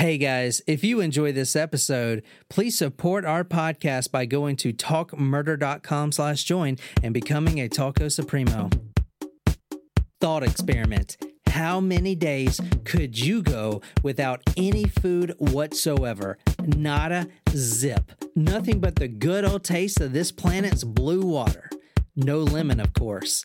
Hey guys, if you enjoy this episode, please support our podcast by going to talkmurder.com slash join and becoming a Talko Supremo. Thought experiment. How many days could you go without any food whatsoever? Not a zip. Nothing but the good old taste of this planet's blue water. No lemon, of course.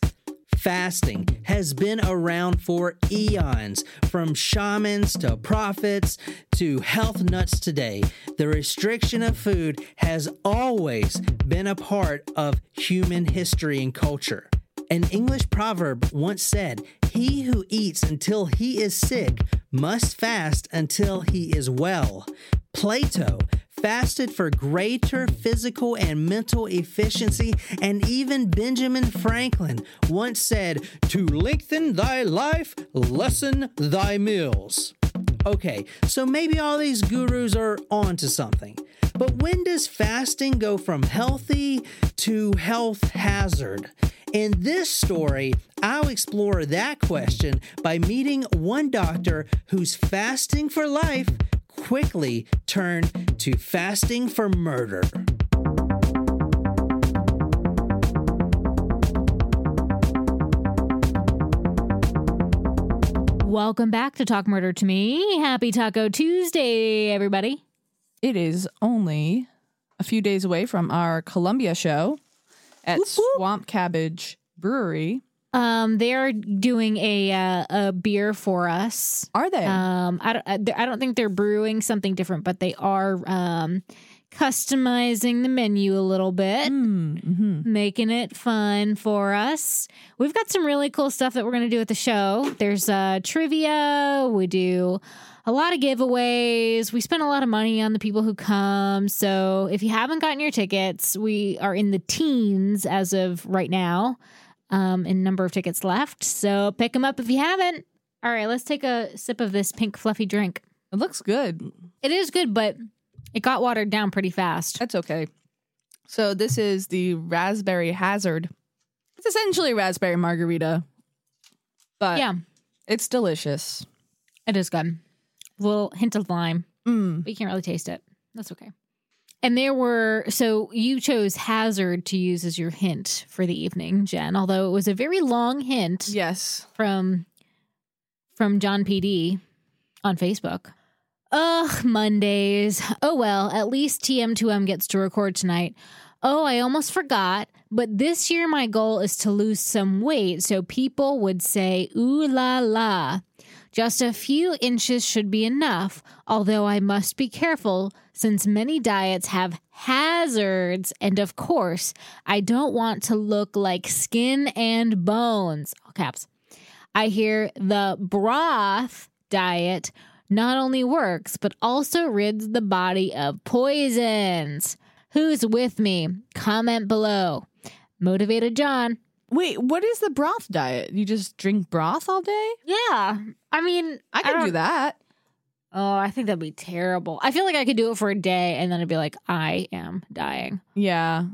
Fasting has been around for eons, from shamans to prophets to health nuts today. The restriction of food has always been a part of human history and culture. An English proverb once said, He who eats until he is sick must fast until he is well. Plato fasted for greater physical and mental efficiency, and even Benjamin Franklin once said, To lengthen thy life, lessen thy meals. Okay, so maybe all these gurus are onto something. But when does fasting go from healthy to health hazard? In this story, I'll explore that question by meeting one doctor who's fasting for life quickly turn to fasting for murder. Welcome back to Talk Murder to Me. Happy Taco Tuesday, everybody. It is only a few days away from our Columbia show at Whoop, whoop. Swamp Cabbage Brewery. Um, they're doing a uh, a beer for us. Are they? Um, I don't I don't think they're brewing something different, but they are um customizing the menu a little bit. Mm, mhm. making it fun for us. We've got some really cool stuff that we're going to do at the show. There's uh, trivia. We do a lot of giveaways. We spend a lot of money on the people who come. So if you haven't gotten your tickets, we are in the teens as of right now um, and number of tickets left. So pick them up if you haven't. All right, let's take a sip of this pink fluffy drink. It looks good. It is good, but it got watered down pretty fast. That's okay. So this is the Raspberry Hazard. It's essentially a raspberry margarita, but yeah, it's delicious. it is good. A little hint of lime. Mm. but you can't really taste it. That's okay. And there were so you chose hazard to use as your hint for the evening, Jen. Although it was a very long hint Yes. from from John PD on Facebook. Ugh, Mondays. Oh well, at least TM2M gets to record tonight. Oh, I almost forgot, but this year my goal is to lose some weight so people would say ooh la la. Just a few inches should be enough, although I must be careful since many diets have hazards. And of course, I don't want to look like skin and bones. All caps. I hear the broth diet not only works, but also rids the body of poisons. Who's with me? Comment below. Motivated John. Wait, what is the broth diet? You just drink broth all day? Yeah. I mean, I can don't- do that. Oh, I think that'd be terrible. I feel like I could do it for a day and then I'd be like, I am dying. Yeah.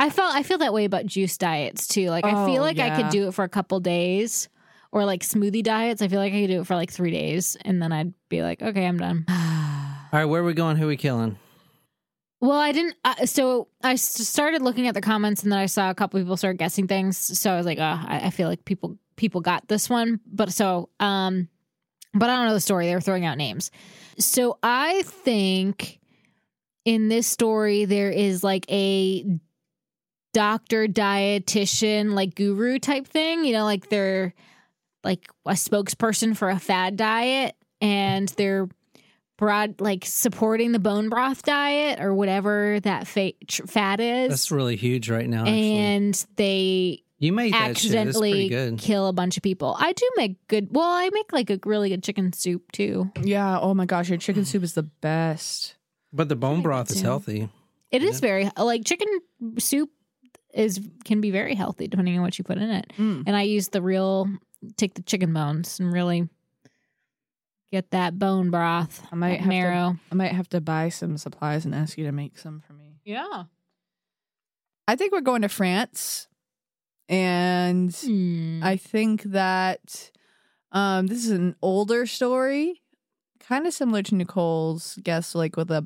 I felt I feel that way about juice diets too. Like I Oh, feel like I yeah. could do it for a couple days. Or like smoothie diets. I feel like I could do it for like three days and then I'd be like, okay, I'm done. All right, where are we going? Who are we killing? Well, I didn't. Uh, so I started looking at the comments, and then I saw a couple people start guessing things. So I was like, oh, I, I feel like people people got this one. But so, um, but I don't know the story. They were throwing out names. So I think in this story there is like a doctor dietitian like guru type thing. You know, like they're like a spokesperson for a fad diet, and they're broad like supporting the bone broth diet or whatever that fa- tr- fat is That's really huge right now. Actually, and they you made that shit. Accidentally good. kill a bunch of people i do make good well i make like a really good chicken soup too Yeah. Oh my gosh, your chicken soup is the best. But the bone like broth that is too. healthy. It is very like chicken soup is can be very healthy depending on what you put in it Mm. and i use the real take the chicken bones and really get that bone broth I might have to- marrow I might have to buy some supplies and ask you to make some for me. yeah I think we're going to France, and Hmm. I think that um, this is an older story, kind of similar to Nicole's guess, like with a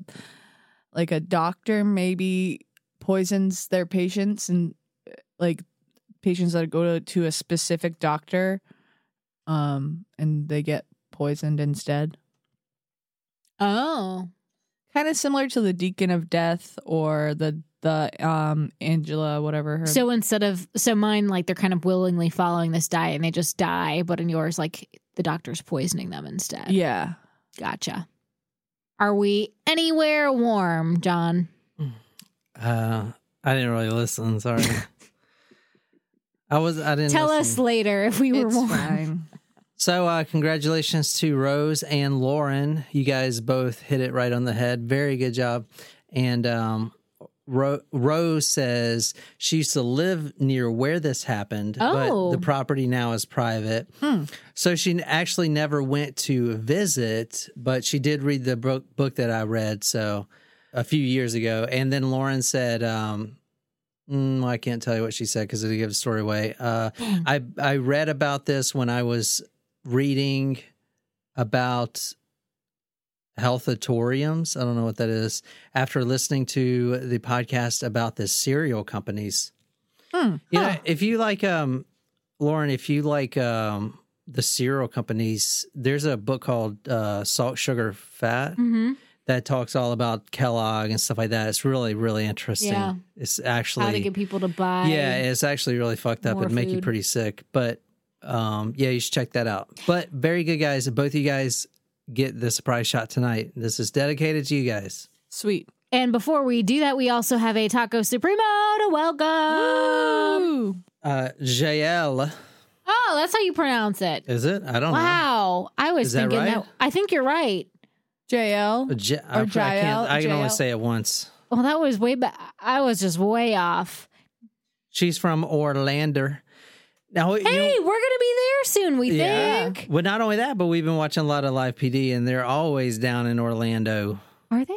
like a doctor maybe poisons their patients and uh, like patients that go to, to a specific doctor um and they get poisoned instead. Oh. Kind of similar to the Deacon of Death or the the um Angela whatever her So instead of so mine like they're kind of willingly following this diet and they just die, but in yours like the doctor's poisoning them instead. Yeah. Gotcha. Are we anywhere warm, John? Uh, I didn't really listen. Sorry. I was. I didn't Tell listen. us later if we were It's warm. fine. So, uh, congratulations to Rose and Lauren. You guys both hit it right on the head. Very good job. And um, Ro- Rose says she used to live near where this happened, Oh. but the property now is private. Hmm. So she actually never went to visit, but she did read the book, book that I read. So a few years ago. And then Lauren said, um, mm, I can't tell you what she said because it gives the story away. Uh, I I read about this when I was reading about healthatoriums. I don't know what that is. After listening to the podcast about the cereal companies, you know, Huh. if you like, um, Lauren, if you like um, the cereal companies, there's a book called uh, Salt, Sugar, Fat hmm that talks all about Kellogg and stuff like that. It's really, really interesting. Yeah. It's actually How to get people to buy. yeah, it's actually really fucked up and make you pretty sick. But um, yeah, you should check that out. But very good, guys. Both of you guys get the surprise shot tonight. This is dedicated to you guys. Sweet. And before we do that, we also have a Taco Supremo to welcome. Ooh. Uh, JL, Oh, that's how you pronounce it. is it? I don't know. Wow. I was Is that thinking right? that. I think you're right. JL. know. J- I, Or I can't. I can only say it once. Well, that was way back. I was just way off. She's from Orlando. Now, you know- Hey, we're going to be there soon, we Yeah. think. well, not only that, but we've been watching a lot of live PD, and they're always down in Orlando, Are they?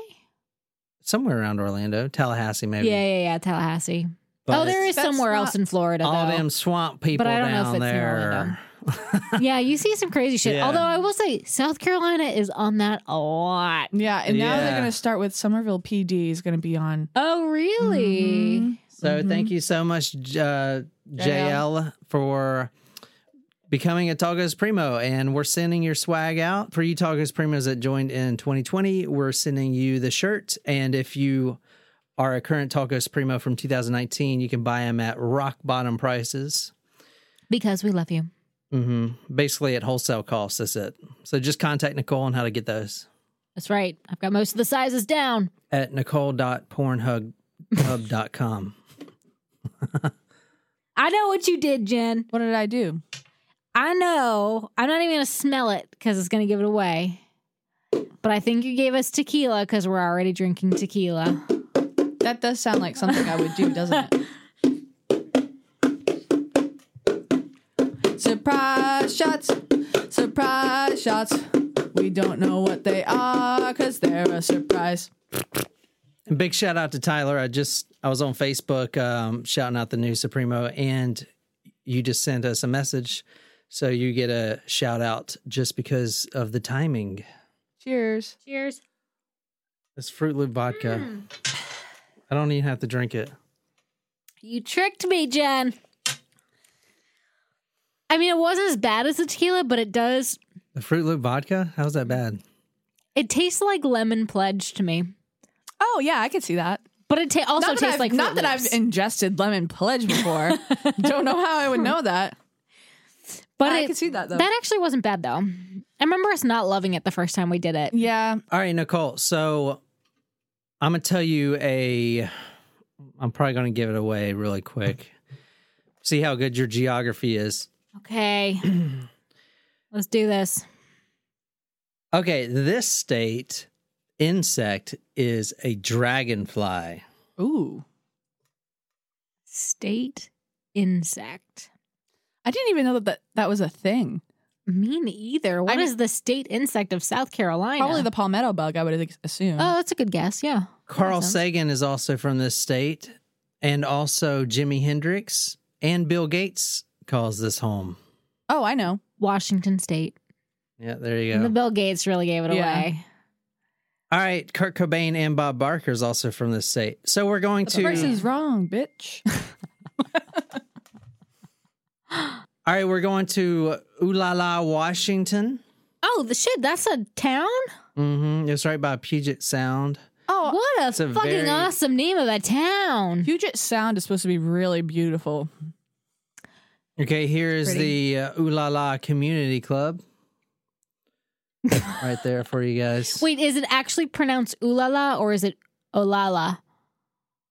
somewhere around Orlando, Tallahassee, maybe. Yeah, yeah, yeah. Tallahassee. But oh, there is somewhere else in Florida, all though. them swamp people But I don't know if down it's in there. yeah, you see some crazy shit. Yeah. Although I will say, South Carolina is on that a lot. Yeah, and now they're going to start with Summerville PD is going to be on. Oh, really? Mhm. So Mm-hmm. thank you so much, uh, JL, for becoming a Taco Supremo. And we're sending your swag out. For you Taco Supremos that joined in 2020, we're sending you the shirt. And if you are a current Taco Supremo from 2019, you can buy them at rock bottom prices. Because we love you. hmm Basically at wholesale cost. That's it. So just contact Nicole on how to get those That's right. I've got most of the sizes down. at nicole.pornhub.com. I know what you did, Jen. What did I do? I know. I'm not even going to smell it because it's going to give it away. But I think you gave us tequila because we're already drinking tequila. That does sound like something I would do, doesn't it? Surprise shots, surprise shots. We don't know what they are because they're a surprise. And big shout out to Tyler. I just I was on Facebook um, shouting out the new Supremo, and you just sent us a message, so you get a shout out just because of the timing. Cheers. Cheers. It's Fruit Loop vodka. I don't even have to drink it. You tricked me, Jen. I mean, it wasn't as bad as the tequila, but it does. The Fruit Loop vodka? How's that bad? It tastes like lemon pledge to me, Oh yeah, I can see that. but it ta- also not tastes I've, like not Fruit that I've ingested lemon pledge before. don't know how I would know that. But I it- can see that though. that actually wasn't bad though. I remember us not loving it the first time we did it. yeah. All right, Nicole. So I'm gonna tell you a. I'm probably gonna give it away really quick. See how good your geography is. Okay, let's do this. Okay, this state insect is a dragonfly. Ooh. State insect. I didn't even know that that, that was a thing. Me neither. What is mean- the state insect of South Carolina? Probably the palmetto bug, I would ex- assume. Oh, that's a good guess. Yeah. Carl Sagan is also from this state, and also Jimi Hendrix and Bill Gates calls this home. oh, I know. Washington State. Yeah, there you go. The. Bill Gates really gave it Yeah. away. All right, Kurt Cobain and Bob Barker is also from this state. So we're going The to. person's wrong, bitch. All right, we're going to Ulala, Washington. Oh, the shit, that's a town? Mm-hmm. It's right by Puget Sound. Oh, What a a fucking very- awesome name of a town. Puget Sound is supposed to be really beautiful. Okay, here's Pretty. the uh, Ulala Community Club. Right there for you guys. Wait, is it actually pronounced Ulala or is it Olala?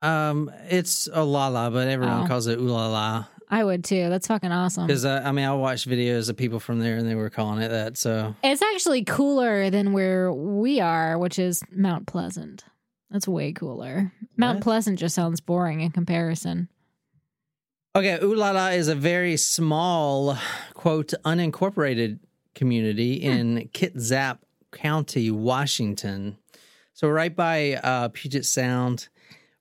Um, it's Ulala, but everyone Oh. calls it Ulala I would too. That's fucking awesome. because uh, I mean I watched videos of people from there and they were calling it that. So It's actually cooler than where we are, which is Mount Pleasant. That's way cooler. Mount What? Pleasant just sounds boring in comparison. okay, Ulala is a very small quote unincorporated community in Kitsap County, Washington. So right by uh, Puget Sound,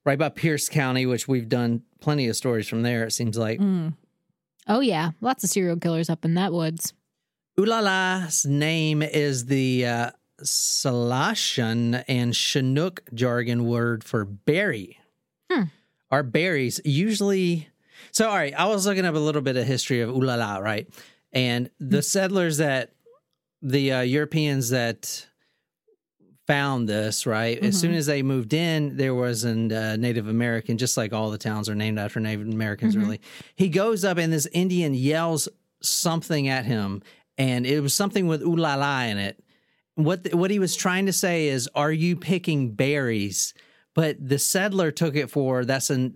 right by Pierce County, which we've done plenty of stories from there. It seems like. Mm. Oh yeah, lots of serial killers up in that woods. Ulala's name is the uh, Salishan and Chinook jargon word for berry. Hmm. Are berries usually. So, all right, I was looking up a little bit of history of Ulala, right? And the settlers that, the uh, Europeans that found this, right? As soon as they moved in, there was a uh, Native American, just like all the towns are named after Native Americans, Mhm. really. He goes up and this Indian yells something at him, and it was something with ulala in it. What the, what he was trying to say is, "Are you picking berries?" But the settler took it for that's a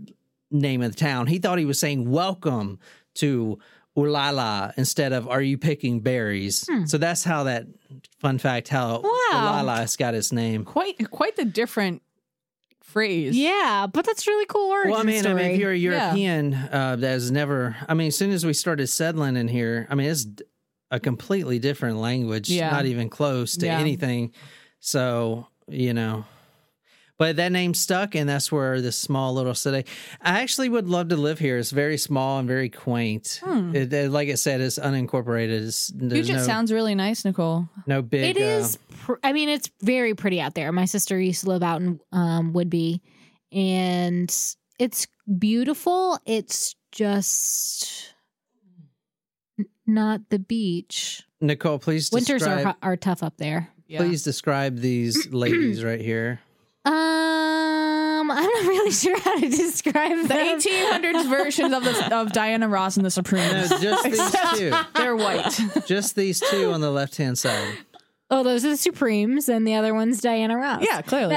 name of the town. He thought he was saying "Welcome to Ulala" instead of "Are you picking berries?" Hmm. So that's how that fun fact how Wow. Ulala's got its name. Quite, quite the different phrase. Yeah, but that's really cool origin Well, I mean, I mean, if you're a Yeah. European uh, that has never, I mean, as soon as we started settling in here, I mean, it's a completely different language, Yeah. not even close to Yeah. anything. So, you know, but that name stuck, and that's where this small little city. I actually would love to live here. It's very small and very quaint. Hmm. It, it- like I said, it's unincorporated. It's, Puget no, sounds really nice, Nicole. no big. It is. Uh, Pr- I mean, it's very pretty out there. My sister used to live out in um, Whidbey, and it's beautiful. It's just not the beach. Nicole, please Winters are describe, hu- are tough up there. Yeah. please describe these ladies right here. Um, I'm not really sure how to describe The them. 1800s versions of the of Diana Ross and the No, Supremes. just these two. They're white. Just these two on the left hand side. Oh, those are the Supremes, and the other one's Diana Ross. Yeah, clearly.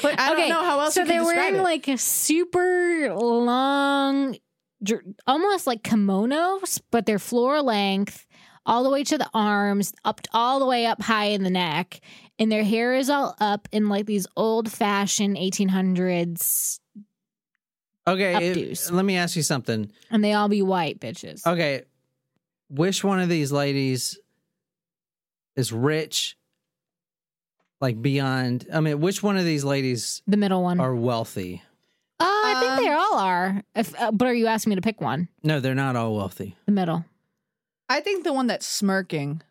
Cle- I don't know how else So you can they're describe wearing it. like a super long, dr- almost like kimonos, but they're floor length, all the way to the arms, up all the way up high in the neck, and their hair is all up in like these old fashioned 1800s, Okay, it- let me ask you something. and they all be white bitches. Okay, which one of these ladies is rich? Like beyond, I mean, which one of these ladies The middle one. are wealthy? Uh, I think Um, they all are. If, uh, but are you asking me to pick one? No, they're not all wealthy. The middle. I think the one that's smirking.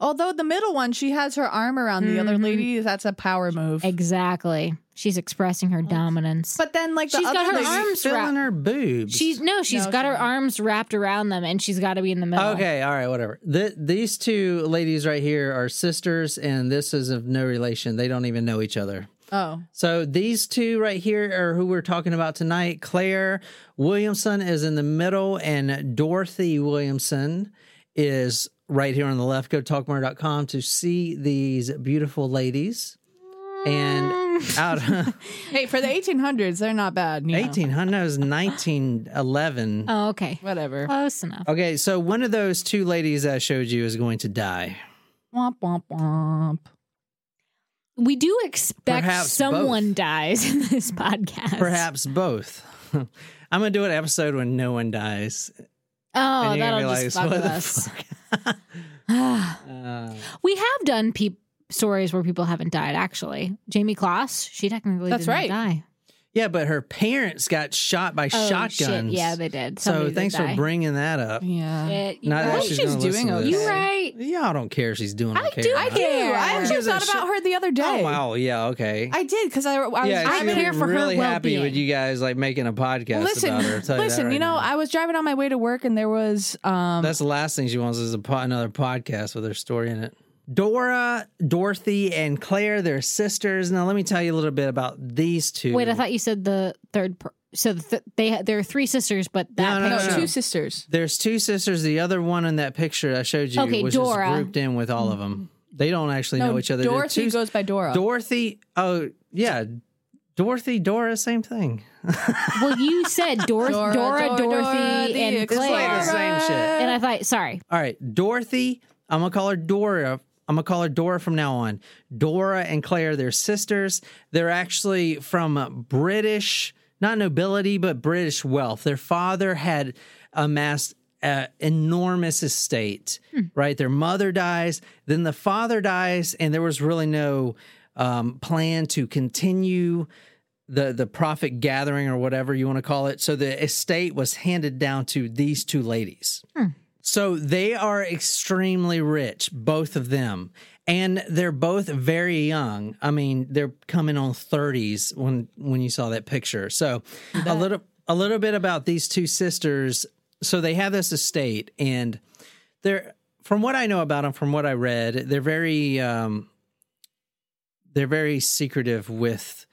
Although the middle one, she has her arm around the other Mhm. lady. That's a power move. Exactly. She's expressing her dominance. But then, like the She's other got her lady, arms filling wrapped. her boobs. She's no, she's No, got she's her not. arms wrapped around them, and she's got to be in the middle. okay. All right, whatever. Th these two ladies right here are sisters, and this is of no relation. They don't even know each other. Oh, So these two right here are who we're talking about tonight. Claire Williamson is in the middle, and Dorothy Williamson is right here on the left. Go to talkmurder.com to see these beautiful ladies. And mm. out hey, for the 1800s, they're not bad. you know. 1800, no, it was 1911. Oh, okay. Whatever. Close enough. Okay, so one of those two ladies I showed you is going to die. Womp womp womp. We do expect Perhaps someone both. dies in this podcast. Perhaps both. I'm going to do an episode when no one dies. Oh, and that'll gonna just like, fuck "What with us. Uh, we have done peop stories where people haven't died. Actually, Jayme Closs, she technically That's did not right. die. Yeah, but her parents got shot by Oh, shotguns. Shit. Yeah, they did. so Somebody did thanks for die. bringing that up. Yeah. Shit, you Not that right. she's She's doing listen okay. You right. Y'all don't care if she's doing I okay. do or not. care. I Who actually thought about shit? her the other day. Oh wow, yeah, okay. I did because I, I was yeah, I'm here for her really happy well-being. with you guys like making a podcast listen, about her. I'll tell you listen. right you know, now. I was driving on my way to work and there was um That's the last thing she wants is a po- another podcast with her story in it. Dora, Dorothy, and Claire, they're sisters. Now, let me tell you a little bit about these two. Wait, I thought you said the third. Per- so the th- they ha- there are three sisters, but that No, no, no, picture. two sisters. There's two sisters. The other one in that picture I showed you Okay, was Dora. just grouped in with all of them. They don't actually No, know each other. Dorothy two- goes by Dora. Dorothy. Oh, yeah. Dorothy, Dora, same thing. Well, you said Dor- Dora, Dora, Dora, Dorothy, the and It's like Claire, the same shit. and I thought, sorry, All right, Dorothy. I'm gonna call her Dora. I'm gonna call her Dora from now on. Dora and Claire, they're sisters. They're actually from British, not nobility, but British wealth. Their father had amassed an enormous estate. Right, their mother dies, then the father dies, and there was really no um, plan to continue the the profit gathering or whatever you want to call it. So the estate was handed down to these two ladies. So they are extremely rich, both of them. And they're both very young. I mean, they're coming on 30s when when you saw that picture. So a little a little bit about these two sisters. So they have this estate and they're from what I know about them, from what I read, they're very um they're very secretive with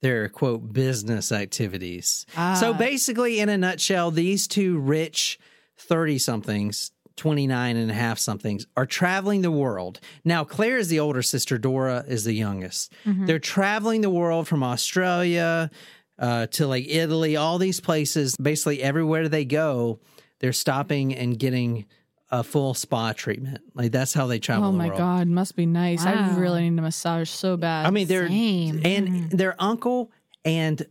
their quote business activities. So Ah. basically, in a nutshell, these two rich 30 somethings, 29 and a half somethings, are traveling the world. Now, Claire is the older sister, Dora is the youngest. They're traveling the world from Australia uh, to like Italy, all these places. Basically, everywhere they go, they're stopping and getting a full spa treatment. Like that's how they travel Oh the my world. god, must be nice. I really need a massage so bad. I mean, they're Same. and their uncle and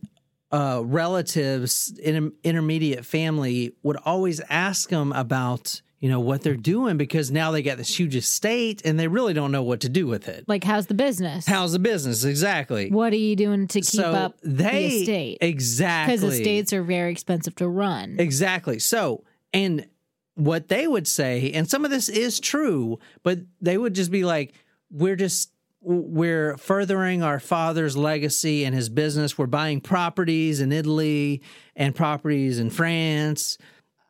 uh, relatives in intermediate family would always ask them about you know what they're doing because now they got this huge estate and they really don't know what to do with it. like how's the business? How's the business exactly? what are you doing to keep so up they the estate? exactly Because estates are very expensive to run. Exactly. So, and what they would say, and some of this is true, but they would just be like, we're just, we're furthering our father's legacy and his business. We're buying properties in Italy and properties in France.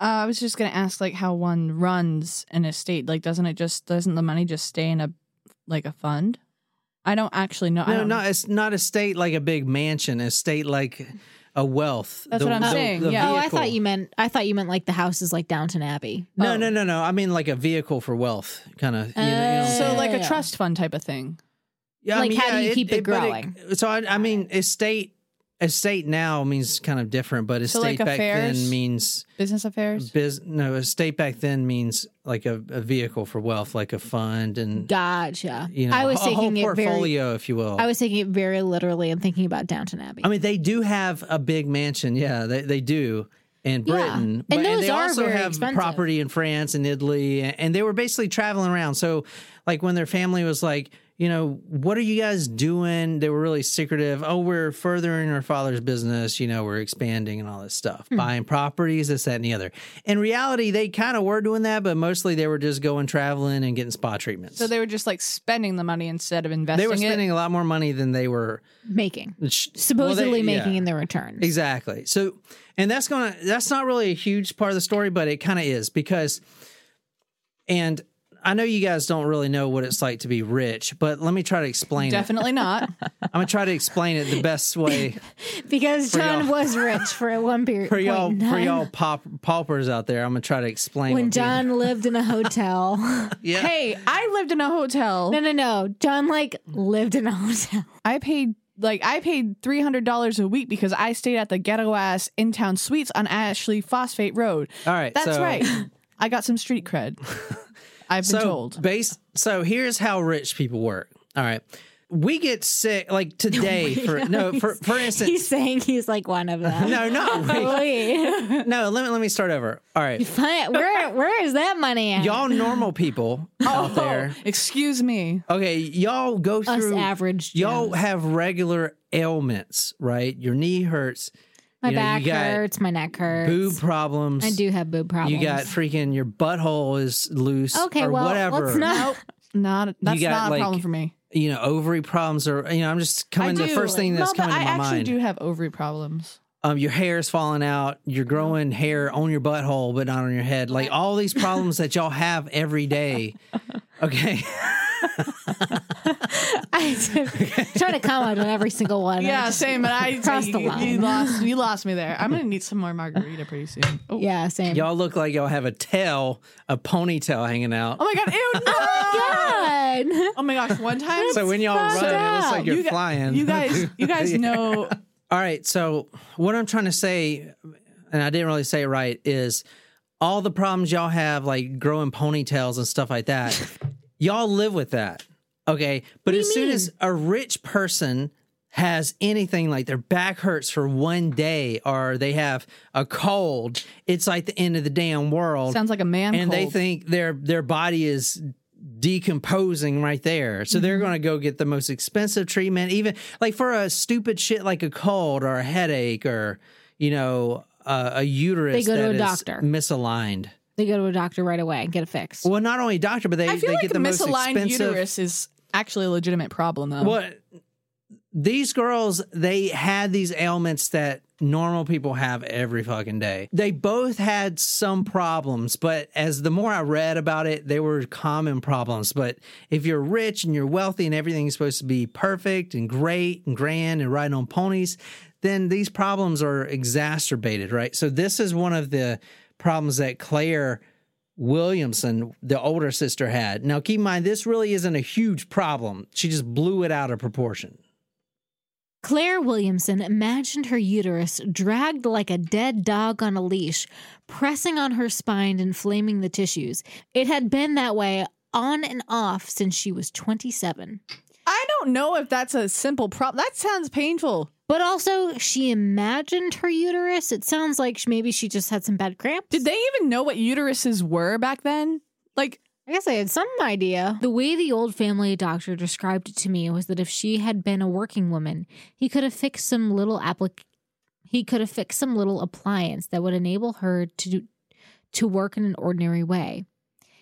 Uh, I was just gonna ask, like, how one runs an estate. Like, doesn't it just doesn't the money just stay in a like a fund? I don't actually know. I No, don't- not it's not a state like a big mansion, a state like a wealth. That's what I'm saying, yeah. oh, I thought you meant I thought you meant like the houses like Downton Abbey. No, Oh. no, no, no. I mean like a vehicle for wealth, kind of. You know, you know what I'm Uh. So, like a Yeah. trust fund type of thing. Yeah, Like, how do you keep it but growing? so I, I mean, estate estate now means kind of different, but So, estate like, back affairs? then means Business affairs. biz. No, estate back then means like a, a vehicle for wealth, like a fund, and Gotcha. you know, I was a whole taking it very portfolio, if you will. I was taking it very literally and thinking about Downton Abbey. I mean, they do have a big mansion. Yeah, they they do in Yeah. Britain, And but those they are also very have expensive. property in France and Italy, and they were basically traveling around. So, like when their family was like, you know, what are you guys doing? They were really secretive. Oh, we're furthering our father's business. You know, we're expanding and all this stuff, Hmm. buying properties, this, that, and the other. In reality, they kind of were doing that, but mostly they were just going traveling and getting spa treatments. So they were just like spending the money instead of investing. they were it. spending a lot more money than they were making well, supposedly they- making yeah. in the returns. Exactly. So, and that's gonna that's not really a huge part of the story, but it kind of is because, and I know you guys don't really know what it's like to be rich, but let me try to explain it. Definitely not. I'm gonna try to explain it the best way Because John y'all. was rich for one period. for y'all in for y'all pop, paupers out there. I'm gonna try to explain When what being- John lived in a hotel. yeah. hey, I lived in a hotel. no, no, no. John like lived in a hotel. I paid like I paid three hundred dollars a week because I stayed at the ghetto ass in town suites on Ashley Phosphate Road. All right. That's so- right. I got some street cred. I've been so told. Base, so here's how rich people work. All right. we get sick like today for no for for instance He's saying he's like one of them. no not Rick. Wait. no let me let me start over all right Fine. Where where is that money at? y'all normal people out oh, there Oh, excuse me. okay y'all go Us through average y'all Joes. have regular ailments right your knee hurts My you know, back you hurts. My neck hurts. boob problems I do have boob problems. you got freaking your butthole is loose Okay, or well, whatever let's not. Not that's got, not a like, problem for me. you know ovary problems or you know i'm just coming I the first thing that's no, but coming I to my mind. I actually do have ovary problems. Um, your hair is falling out, you're growing hair on your butthole, but not on your head. Like all these problems that y'all have every day. Okay. I try to comment on every single one. Yeah, just- same. But I crossed the line. you lost you lost me there. I'm gonna need some more margarita pretty soon. Oh, Yeah, same. y'all look like y'all have a tail, a ponytail hanging out. oh my god! Ew, no! God. oh my gosh! One time, so when y'all run, fucked it looks like you're you, gu- flying. you guys, you guys Yeah. know. All right. So what I'm trying to say, and I didn't really say it right, is all the problems y'all have, like growing ponytails and stuff like that, y'all live with that. Okay. But as soon mean? as a rich person has anything like their back hurts for one day or they have a cold, it's like the end of the damn world. Sounds like a man. and they think their their body is decomposing right there. So Mm-hmm. they're going to go get the most expensive treatment even like for a stupid shit like a cold or a headache or you know uh, a uterus They go to that a is doctor. misaligned. They go to a doctor right away and get it fixed. Well, not only doctor, but they I feel they like get a the most misaligned expensive uterus is actually a legitimate problem, though. What these girls, they had these ailments that normal people have every fucking day. They both had some problems, but as the more I read about it, they were common problems. But if you're rich and you're wealthy and everything's supposed to be perfect and great and grand and riding on ponies, then these problems are exacerbated, right? So this is one of the problems that Claire Williamson, the older sister, had. Now, keep in mind, this really isn't a huge problem. She just blew it out of proportion. Claire Williamson imagined her uterus dragged like a dead dog on a leash, pressing on her spine, and inflaming the tissues. It had been that way on and off since she was 27. I don't know if that's a simple problem. That sounds painful. But also, she imagined her uterus. It sounds like maybe she just had some bad cramps. Did they even know what uteruses were back then? Like, I guess I had some idea. The way the old family doctor described it to me was that if she had been a working woman, he could have fixed some little applic- he could have fixed some little appliance that would enable her to do- to work in an ordinary way.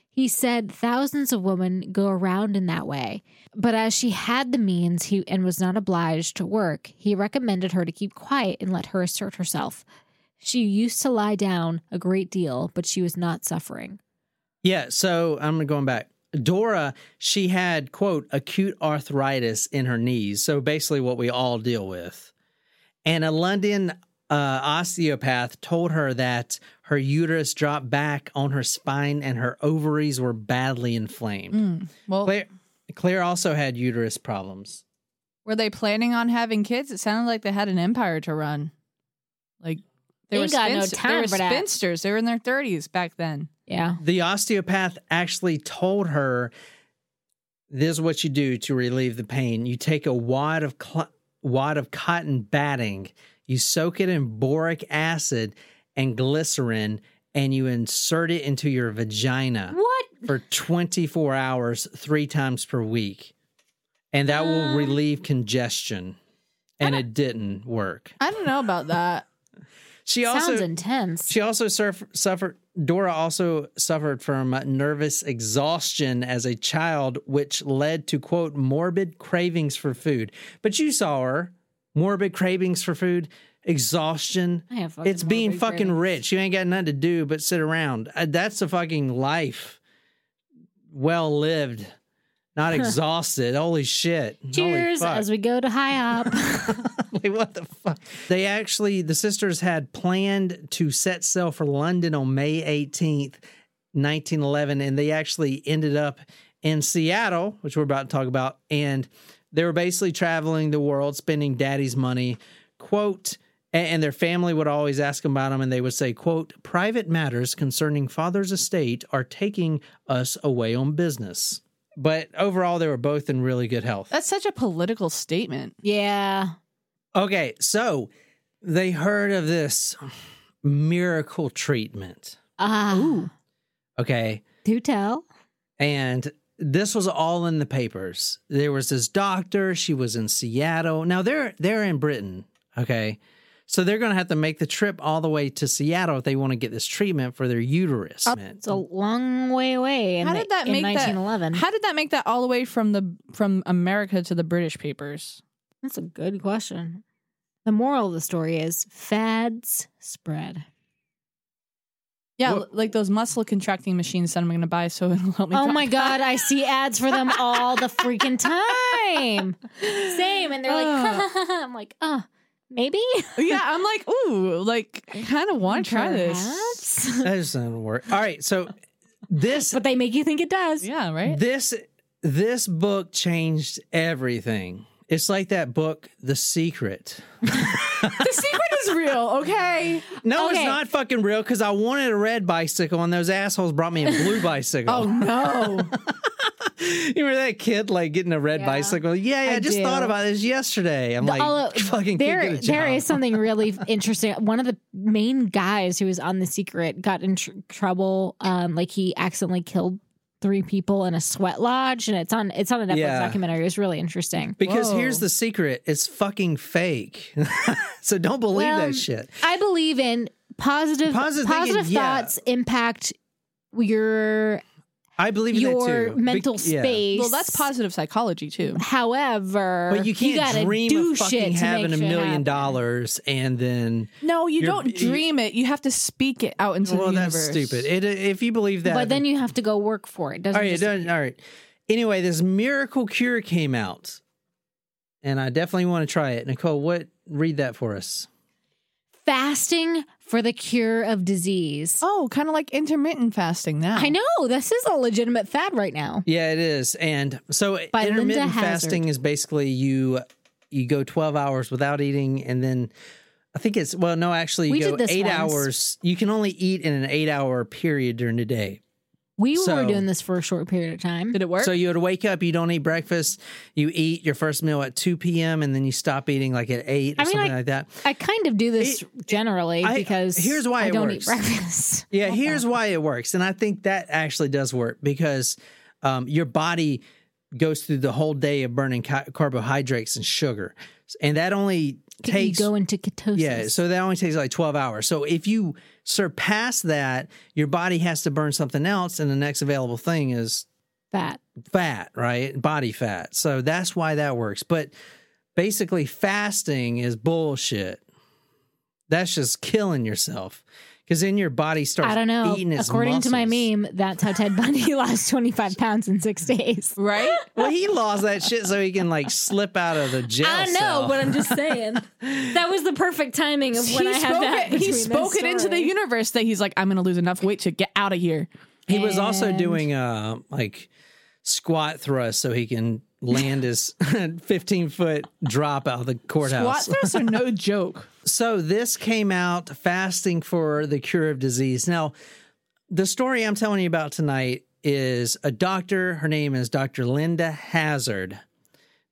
He said thousands of women go around in that way, but as she had the means he and was not obliged to work, he recommended her to keep quiet and let her assert herself. She used to lie down a great deal, but she was not suffering. Yeah, so I'm going back. Dora, she had, quote, acute arthritis in her knees. So basically, what we all deal with. And a London uh, osteopath told her that her uterus dropped back on her spine and her ovaries were badly inflamed. mm, well, Claire, Claire also had uterus problems. were they planning on having kids? It sounded like they had an empire to run. Like, they, They were, got no time they were for that. spinsters. They were in their 30s back then. Yeah. The osteopath actually told her this is what you do to relieve the pain. You take a wad of cl- wad of cotton batting, you soak it in boric acid and glycerin, and you insert it into your vagina What? for 24 hours, three times per week. And that will Um, relieve congestion. And it didn't work. I don't know about that. She also Sounds intense. she also surf, suffered. Dora also suffered from nervous exhaustion as a child, which led to quote morbid cravings for food. But you saw her morbid cravings for food, exhaustion. I have fucking It's being fucking cravings. rich. You ain't got nothing to do but sit around. Uh, That's a fucking life, well lived, not exhausted. Holy shit! Cheers fuck. as we go to high up. Wait, what the fuck? They actually, the sisters had planned to set sail for London on May 18th, 1911, and they actually ended up in Seattle, which we're about to talk about. And they were basically traveling the world, spending daddy's money. Quote, and their family would always ask them about them, and they would say, quote, private matters concerning father's estate are taking us away on business. but overall, they were both in really good health. That's such a political statement. Yeah. Okay, so they heard of this miracle treatment. Ah. Okay, Do tell. and this was all in the papers. There was this doctor. She was in Seattle. Now they're they're in Britain. Okay, so they're going to have to make the trip all the way to Seattle if they want to get this treatment for their uterus. It's a long way away. In How the- did that in make that- 1911? How did that make that all the way from the from America to the British papers? That's a good question. The moral of the story is fads spread. Yeah, What- like those muscle contracting machines that I'm going to buy, so it'll help me. Oh drop my god, I see ads for them all the freaking time. Same, and they're like, Ugh. I'm like, oh, maybe. yeah, I'm like, ooh, like I kind of want to try this. Perhaps. that doesn't work. All right, so this but they make you think it does. Yeah, right. this this book changed everything. It's like that book, The Secret. the secret is real, okay? No, it's not fucking real because I wanted a red bicycle and those assholes brought me a blue bicycle. Oh no. You remember that kid like getting a red Yeah. bicycle? Yeah, yeah. I, I just do. thought about this yesterday. I'm like, Although, fucking there, can't get a job. is something really interesting. One of the main guys who was on the secret got in tr- trouble. Um, like he accidentally killed three people in a sweat lodge, and it's on it's on a Netflix Yeah. documentary. It was really interesting. Because Whoa. here's the secret: it's fucking fake. so don't believe Well, that shit. I believe in positive Positive positive, thinking, yeah. thoughts impact your I believe in your that too. Be- mental yeah. space. well, that's positive psychology too. However, But you can't gotta dream do of shit fucking to having a million happen. dollars and then. No, you don't dream it. You have to speak it out into well, the universe. Well, that's stupid. It, if you believe that, But then you have to go work for it. Doesn't all right, it just- doesn't- all right. Anyway, this miracle cure came out, and I definitely want to try it. Nicole, what? Read that for us. fasting for the cure of disease. Oh, kind of like intermittent fasting now. I know this is a legitimate fad right now. Yeah, it is. And so By intermittent fasting is basically you you go 12 hours without eating and then I think it's well no actually you We go 8 once. hours. You can only eat in an 8 hour period during the day. We So- were doing this for a short period of time. Did it work? So you would wake up, you don't eat breakfast, you eat your first meal at 2 p.m. and then you stop eating like at 8 or I mean, something I- like that. I kind of do this generally I- because here's why I it don't works. eat breakfast. Yeah, here's why it works. And I think that actually does work because um, your body goes through the whole day of burning ca- carbohydrates and sugar. And that only you go into ketosis. Yeah, so that only takes like 12 hours. So if you surpass that, your body has to burn something else and the next available thing is fat. fat, right? Body fat. So that's why that works. But basically fasting is bullshit. That's just killing yourself. Because then your body starts I don't know. eating its According to my meme, that's how Ted Bundy lost 25 pounds in six days. right? Well, he lost that shit so he can like slip out of the jail. I know, cell. but I'm just saying that was the perfect timing of when he I had that. it. He spoke it into the universe that he's like, I'm going to lose enough weight to get out of here. he was also doing uh like squat thrust so he can land his 15 foot drop out of the courthouse. Squat courthouse. thrusts are no joke. So this came out fasting for the cure of disease. Now, the story I'm telling you about tonight is a doctor. Her name is Dr. Linda Hazzard.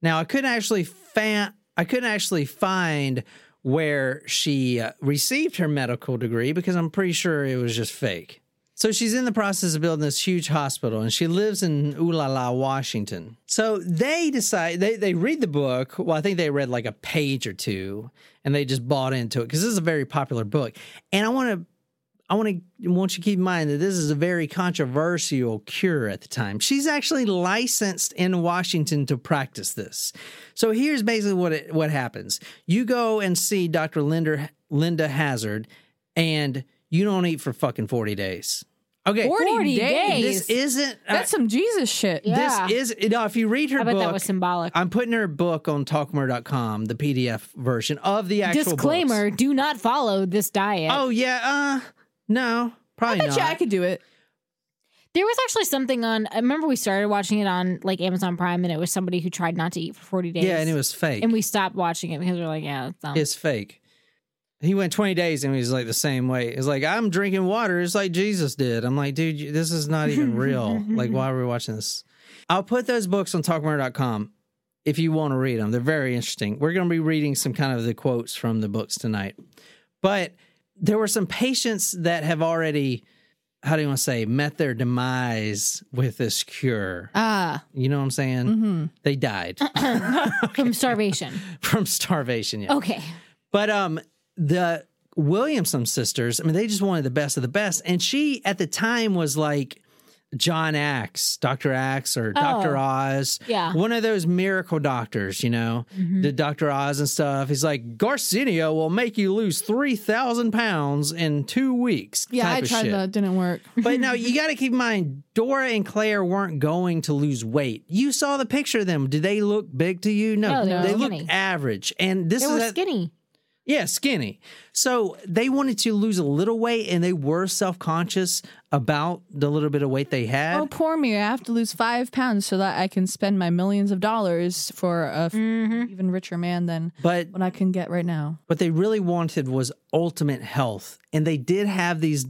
Now, I couldn't actually fa- I couldn't actually find where she uh, received her medical degree because I'm pretty sure it was just fake. So she's in the process of building this huge hospital and she lives in Oolala, Washington. So they decide, they, they read the book. Well, I think they read like a page or two and they just bought into it because this is a very popular book. And I want to, I want to want you to keep in mind that this is a very controversial cure at the time. She's actually licensed in Washington to practice this. So here's basically what it, what happens. You go and see Dr. Linda Linda Hazzard and you don't eat for fucking 40 days. Okay. 40, 40 days. This isn't uh, That's some Jesus shit. Yeah. this is you know, if you read her I bet book that was symbolic. I'm putting her book on talkmurder.com, the PDF version of the actual Disclaimer: books. Do not follow this diet. Oh yeah, uh no, probably I bet not. you I could do it. There was actually something on. I remember we started watching it on like Amazon Prime, and it was somebody who tried not to eat for forty days. yeah, and it was fake. and we stopped watching it because we are like, yeah, that's dumb. it's fake. He went 20 days and he was like the same way. It's like, I'm drinking water. It's like Jesus did. I'm like, dude, this is not even real. like, why are we watching this? I'll put those books on talkmurder.com if you want to read them. They're very interesting. We're going to be reading some kind of the quotes from the books tonight. But there were some patients that have already, how do you want to say, met their demise with this cure. Ah. You know what I'm saying? Mm-hmm. They died From starvation. from starvation. Yeah. Okay. But um, the Williamson sisters, I mean, they just wanted the best of the best. And she, at the time, was like Josh Axe, Dr. Axe, or Dr. Oh. Oz. Yeah. One of those miracle doctors, you know, Mhm. the Dr. Oz and stuff. He's like, Garcinia will make you lose 3,000 pounds in two weeks. Yeah, I tried shit. that. Didn't work. But now you got to keep in mind, Dora and Claire weren't going to lose weight. You saw the picture of them. Did they look big to you? No, No, they they looked average. And this They is were at- skinny. Yeah, skinny. So they wanted to lose a little weight and they were self conscious about the little bit of weight they had. Oh, poor me. I have to lose five pounds so that I can spend my millions of dollars for a f- Mm-hmm. even richer man than But what I can get right now. what they really wanted was ultimate health. And they did have these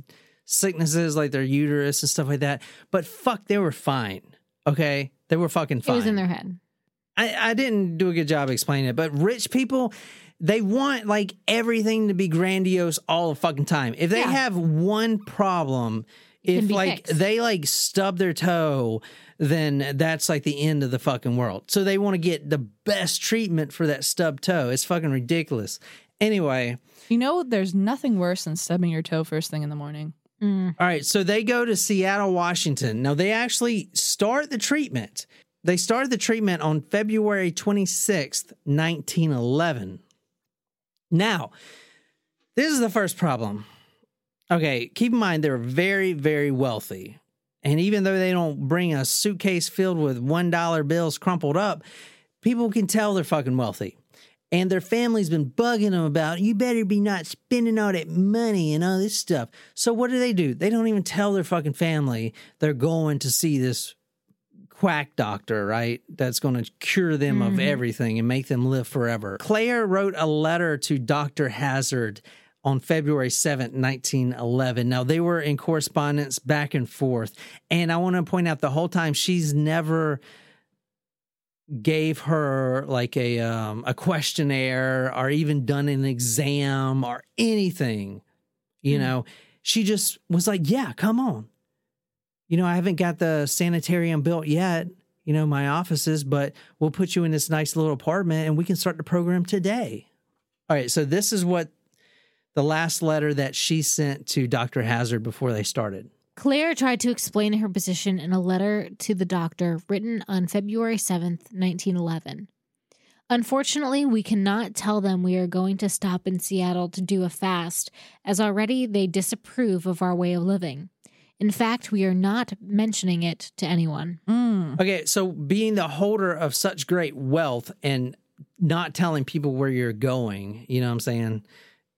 sicknesses like their uterus and stuff like that. But fuck, they were fine. Okay? They were fucking fine. It fine. was in their head. I, I didn't do a good job explaining it, but rich people, they want like everything to be grandiose all the fucking time. If they Yeah. have one problem, if like fixed. they like stub their toe, then that's like the end of the fucking world. So they want to get the best treatment for that stub toe. It's fucking ridiculous. Anyway, You know, there's nothing worse than stubbing your toe first thing in the morning. Mm. All right, so they go to Seattle, Washington. Now they actually start the treatment. They started the treatment on February 26th, 1911. Now, this is the first problem. Okay, keep in mind they're very, very wealthy. And even though they don't bring a suitcase filled with $1 bills crumpled up, people can tell they're fucking wealthy. And their family's been bugging them about, you better be not spending all that money and all this stuff. So what do they do? They don't even tell their fucking family they're going to see this quack doctor, right? That's going to cure them of Mhm. everything and make them live forever. Claire wrote a letter to Dr. Hazzard on February 7th, 1911. Now, they were in correspondence back and forth. And I want to point out the whole time she's never gave her like a um, a questionnaire or even done an exam or anything. You Hmm. know, she just was like, "Yeah, come on." You know, I haven't got the sanitarium built yet. You know, my offices, but we'll put you in this nice little apartment and we can start the program today. All right, so this is what the last letter that she sent to Dr. Hazzard before they started. Claire tried to explain her position in a letter to the doctor written on February 7th, 1911. Unfortunately, we cannot tell them we are going to stop in Seattle to do a fast, as already they disapprove of our way of living. In fact, we are not mentioning it to anyone. Mm. Okay, so being the holder of such great wealth and not telling people where you're going, you know what I'm saying,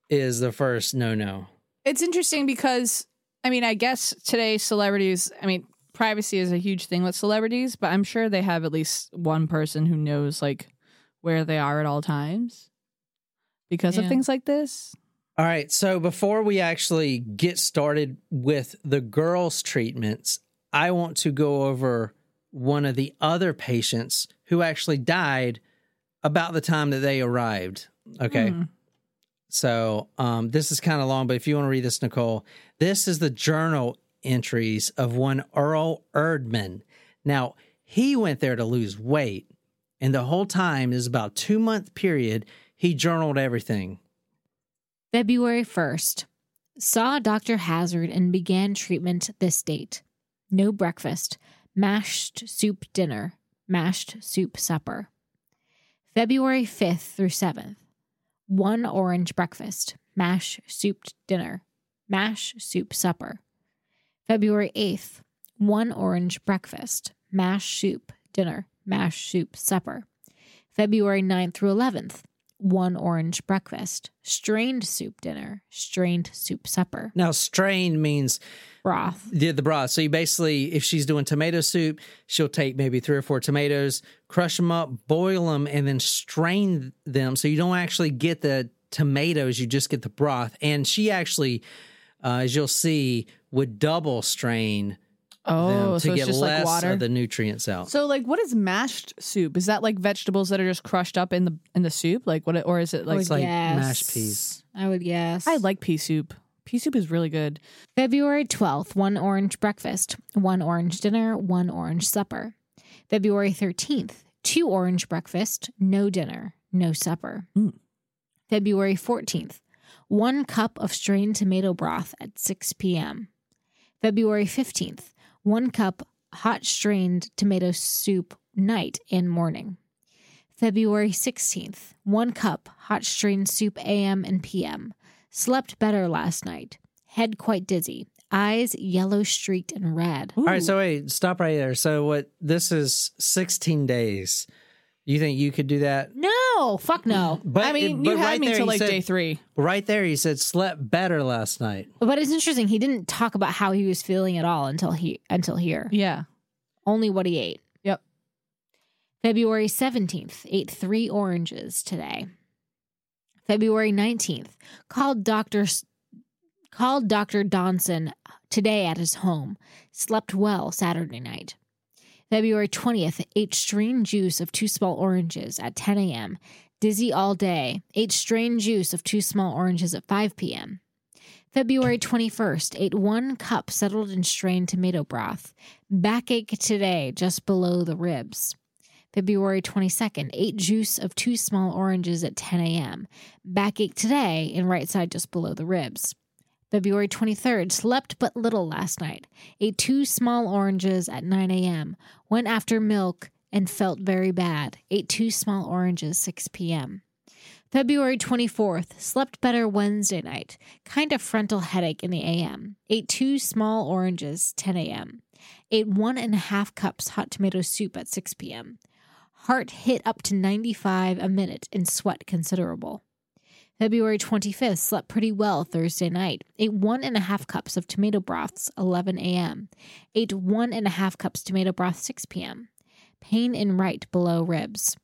is the first no no. It's interesting because, I mean, I guess today celebrities, I mean, privacy is a huge thing with celebrities, but I'm sure they have at least one person who knows like where they are at all times because Yeah. of things like this. All right, so before we actually get started with the girls' treatments, I want to go over one of the other patients who actually died about the time that they arrived. Okay. Mm. So um, this is kind of long, but if you want to read this, Nicole, this is the journal entries of one Earl Erdman. Now, he went there to lose weight, and the whole time is about two month period. He journaled everything. February 1st. Saw Dr. Hazzard and began treatment this date. No breakfast. Mashed soup dinner. Mashed soup supper. February 5th through 7th. One orange breakfast. Mash soup dinner. Mash soup supper. February 8th. One orange breakfast. Mash soup dinner. Mash soup supper. February 9th through 11th one orange breakfast, strained soup dinner, strained soup supper, Now, strained means broth. the, the broth. So you basically, if she's doing tomato soup, she'll take maybe three or four tomatoes, crush them up, boil them, and then strain them. So you don't actually get the tomatoes, you just get the broth. And she actually, uh, as you'll see, would double strain Oh, them to so it's get just less like water. of the nutrients out. so like, what is mashed soup? Is that like vegetables that are just crushed up in the in the soup? Like what? Or is it like? would like guess. mashed peas. I would guess. I like pea soup. Pea soup is really good. February 12th, one orange breakfast, one orange dinner, one orange supper. February 13th, two orange breakfast, no dinner, no supper. Mm. February 14th, one cup of strained tomato broth at 6 p.m. February 15th, one cup hot strained tomato soup night and morning. February 16th, one cup hot strained soup AM and PM. Slept better last night. Head quite dizzy. Eyes yellow streaked and red. All right, so wait, stop right there. So what? This is 16 days. You think you could do that? No, fuck no. But I mean, but you had right me there, till he like said- day three. Right there, he said slept better last night. But it's interesting. He didn't talk about how he was feeling at all until he until here. Yeah. Only what he ate. Yep. February 17th, ate three oranges today. February 19th, called Dr. Called Dr. Donson today at his home. Slept well Saturday night. February 20th, ate strained juice of two small oranges at 10 a.m. Dizzy all day. Ate strained juice of two small oranges at 5 p.m. February 21st, ate one cup settled in strained tomato broth. Backache today, just below the ribs. February 22nd, ate juice of two small oranges at 10 a.m. Backache today, in right side just below the ribs. February 23rd, slept but little last night. Ate two small oranges at 9 a.m. Went after milk and felt very bad. Ate two small oranges 6 p.m. February 24th, slept better Wednesday night. Kind of frontal headache in the AM. Ate two small oranges 10 a.m. Ate one and a half cups hot tomato soup at 6 p.m. Heart hit up to 95 a minute and sweat considerable. February 25th, slept pretty well Thursday night. Ate one and a half cups of tomato broths 11 a.m. Ate one and a half cups tomato broth 6 p.m. Pain in right below ribs.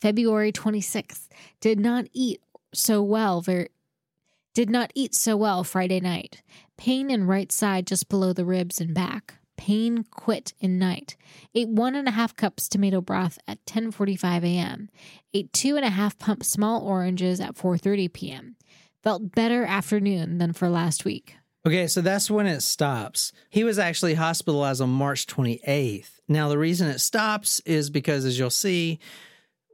February 26th, did not eat so well ver- did not eat so well Friday night. Pain in right side just below the ribs and back. Pain quit in night. Ate one and a half cups tomato broth at 10:45 a.m. Ate two and a half pump small oranges at 4:30 p.m. Felt better afternoon than for last week. Okay, so that's when it stops. He was actually hospitalized on March 28th. Now, the reason it stops is because, as you'll see,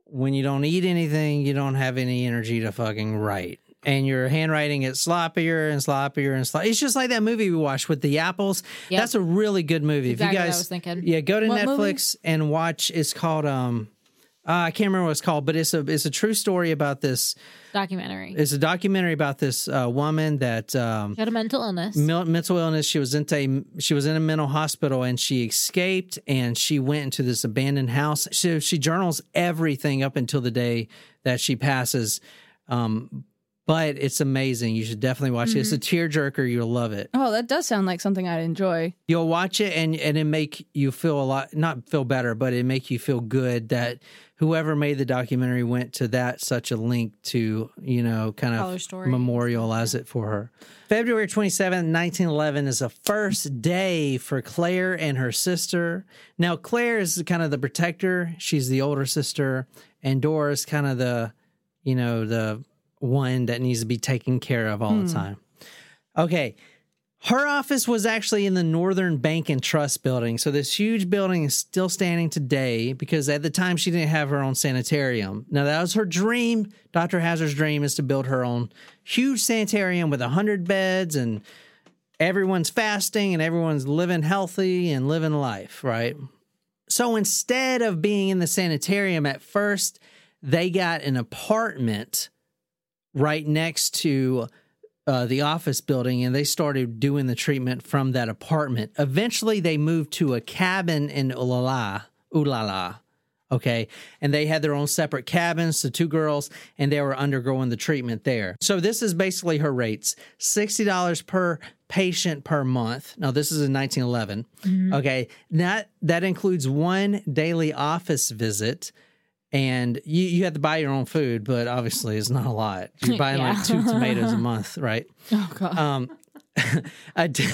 when you don't eat anything, you don't have any energy to fucking write. And your handwriting gets sloppier and sloppier and sloppier. It's just like that movie we watched with the apples. Yep. That's a really good movie. Exactly if what you I guys, was thinking. yeah, go to What movie? Netflix and watch. It's called um, uh, I can't remember what it's called, but it's a it's a true story about this. Documentary. It's a documentary about this uh, woman that um, She had a mental illness. mil- mental illness. She was into a, she was in a mental hospital and she escaped and she went into this abandoned house. So she journals everything up until the day that she passes. Um, but it's amazing. You should definitely watch it. It's a mm-hmm. tearjerker. You'll love it. Oh, that does sound like something I'd enjoy. You'll watch it and and it make you feel a lot not feel better, but it make you feel good that whoever made the documentary went to that such a link to you know kind of memorialize it for her. February 27th, 1911 is the first day for Claire and her sister. Now Claire is kind of the protector. She's the older sister and Dora's kind of the you know the one that needs to be taken care of all the hmm. time. Okay. Her office was actually in the Northern Bank and Trust building. So this huge building is still standing today because at the time she didn't have her own sanitarium. Now that was her dream. Dr. Hazzard's dream is to build her own huge sanitarium with 100 beds and everyone's fasting and everyone's living healthy and living life, right? So instead of being in the sanitarium at first, they got an apartment right next to uh, the office building and they started doing the treatment from that apartment. Eventually, they moved to a cabin in Olalla, Olalla. Okay. And they had their own separate cabins, the two girls, and they were undergoing the treatment there. So, this is basically her rates $60 per patient per month. Now, this is in 1911. Okay. That, that includes one daily office visit and you, you have to buy your own food, but obviously it's not a lot. You're buying Yeah. like two tomatoes a month, right? Oh god. Um, I d-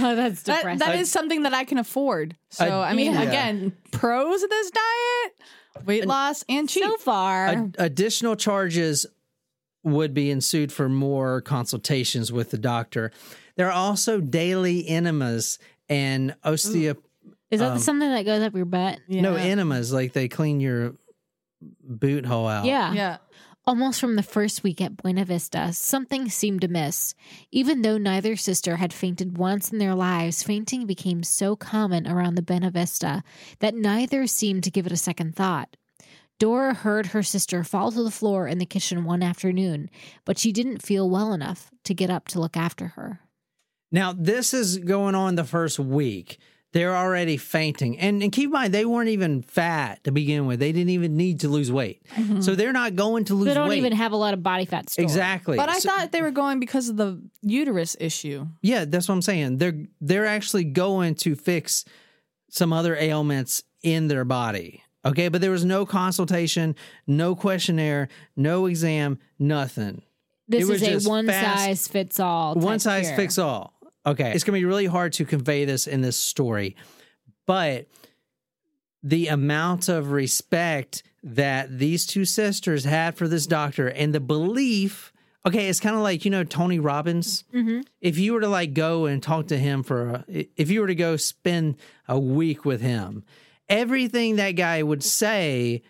Oh, that's that depressing. that is something that I can afford. So I- I, mean, Yeah. again, pros of this diet: weight loss and cheap. so far. Ad- additional charges would be ensued for more consultations with the doctor. There are also daily enemas and osteo is that um, something that goes up your butt? no enemas like they clean your boot hole out. Yeah. yeah. Almost from the first week at Buena Vista, something seemed amiss. Even though neither sister had fainted once in their lives, fainting became so common around the Buena Vista that neither seemed to give it a second thought. Dora heard her sister fall to the floor in the kitchen one afternoon, but she didn't feel well enough to get up to look after her. Now this is going on the first week. They're already fainting, and, and keep in mind they weren't even fat to begin with. They didn't even need to lose weight, mm-hmm. so they're not going to lose weight. They don't weight. even have a lot of body fat stored. exactly. But I So- thought they were going because of the uterus issue. Yeah, that's what I'm saying. They're they're actually going to fix some other ailments in their body. Okay, but there was no consultation, no questionnaire, no exam, nothing. This It was is a one fast- size fits all. One size care. fits all. Okay, it's going to be really hard to convey this in this story, but the amount of respect that these two sisters had for this doctor and the belief okay it's kind of like you know tony robbins Mhm. if you were to like go and talk to him for a, if you were to go spend a week with him everything that guy would say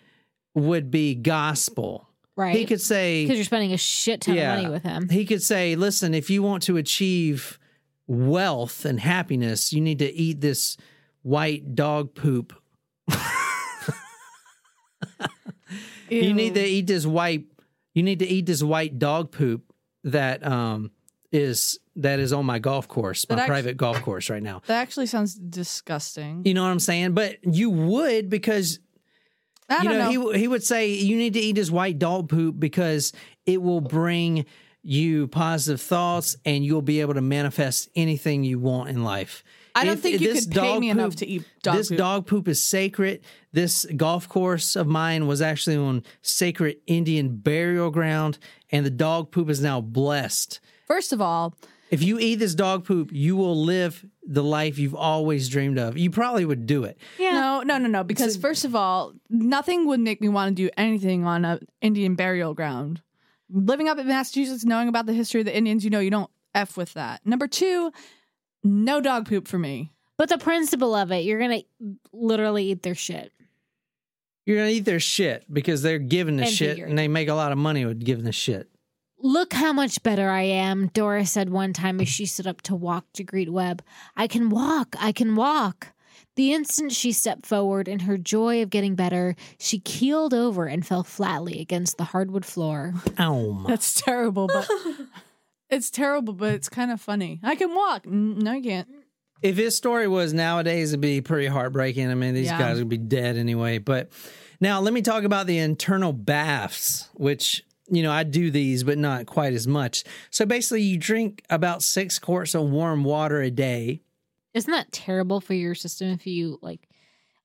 would be gospel Right. he could say because you're spending a shit ton Yeah. of money with him. he could say, listen, if you want to achieve wealth and happiness, you need to eat this white dog poop. You need to eat this white you need to eat this white dog poop that um is that is on my golf course, my That private golf course right now. That actually sounds disgusting. You know what I'm saying? But you would because I you know, know. he he would say you need to eat his white dog poop because it will bring you positive thoughts and you'll be able to manifest anything you want in life. I don't If- think if you this could pay dog me enough to eat dog this poop. dog poop is sacred. This golf course of mine was actually on sacred Indian burial ground, and the dog poop is now blessed. First of all, If you eat this dog poop, you will live the life you've always dreamed of. You probably would do it. Yeah. no, no, no, no. Because first of all, nothing would make me want to do anything on a Indian burial ground. Living up in Massachusetts, knowing about the history of the Indians, you know, you don't f with that. Number two, no dog poop for me. But the principle of it, you're gonna literally eat their shit. You're gonna eat their shit because they're giving the And shit, figure. and they make a lot of money with giving the shit. Look how much better I am, Dora said one time as she stood up to walk to greet Webb. I can walk, I can walk. The instant she stepped forward in her joy of getting better, she keeled over and fell flatly against the hardwood floor. Ow. That's terrible, but it's terrible, but it's kind of funny. I can walk. N- No, you can't. If his story was nowadays, it'd be pretty heartbreaking. I mean, these Yeah. guys would be dead anyway. But now let me talk about the internal baths, which, you know, I do these, but not quite as much. So basically, you drink about six quarts of warm water a day. Isn't that terrible for your system if you like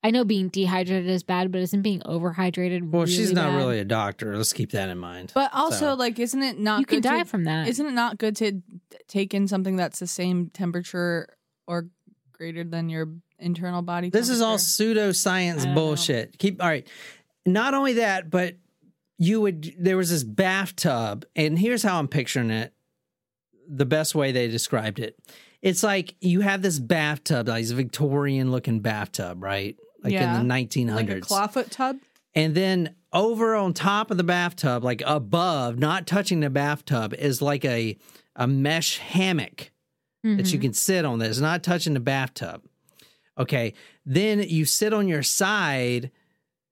I know being dehydrated is bad, but isn't being overhydrated Well, really she's not bad? really a doctor. Let's keep that in mind. But also, So- like, isn't it not You can die to- from that. Isn't it not good to take in something that's the same temperature or greater than your internal body? This is all pseudoscience don't know. bullshit. Keep all right. Not only that, but you would there was this bathtub, and here's how I'm picturing it. The best way they described it. It's like you have this bathtub, like this Victorian looking bathtub, right? Like Yeah. in the 1900s. like a clawfoot tub. And then over on top of the bathtub, like above, not touching the bathtub, is like a a mesh hammock that you Mhm. can sit on that's not touching the bathtub. Okay. Then you sit on your side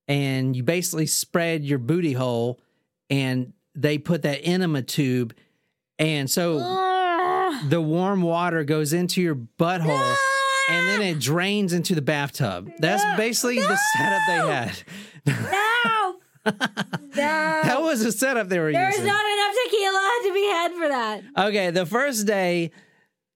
and you basically spread your booty hole and they put that enema tube. And so Ah. The warm water goes into your butthole and then it drains into the bathtub. That's basically the setup they had. No. no. That was the setup they were There's using. There's not enough tequila to be had for that. Okay, the first day,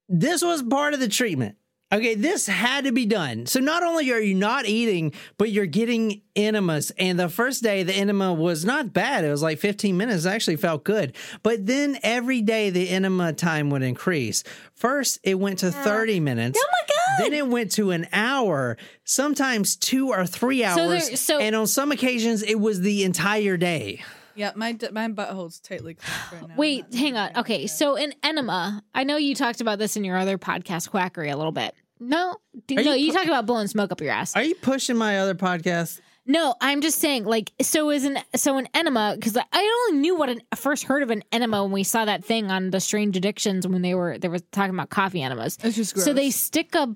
this was part of the treatment. Okay, this had to be done. So not only are you not eating, but you're getting enemas. And the first day, the enema was not bad. It was like 15 minutes. It actually felt good. But then every day, the enema time would increase. First, it went to 30 minutes. Oh my God. Then it went to an hour, sometimes two or three hours. So there- so- and on some occasions, it was the entire day. Yeah, my d- my butthole's tightly closed right now. Wait, hang on. Okay, so an enema. I know you talked about this in your other podcast, Quackery, a little bit. No, D- Are no, you you pu- talked about blowing smoke up your ass. Are you pushing my other podcast? No, I'm just saying, like, so is an so an enema because I only knew what an, I first heard of an enema when we saw that thing on the Strange Addictions when they were they were talking about coffee enemas. It's just gross. So they stick a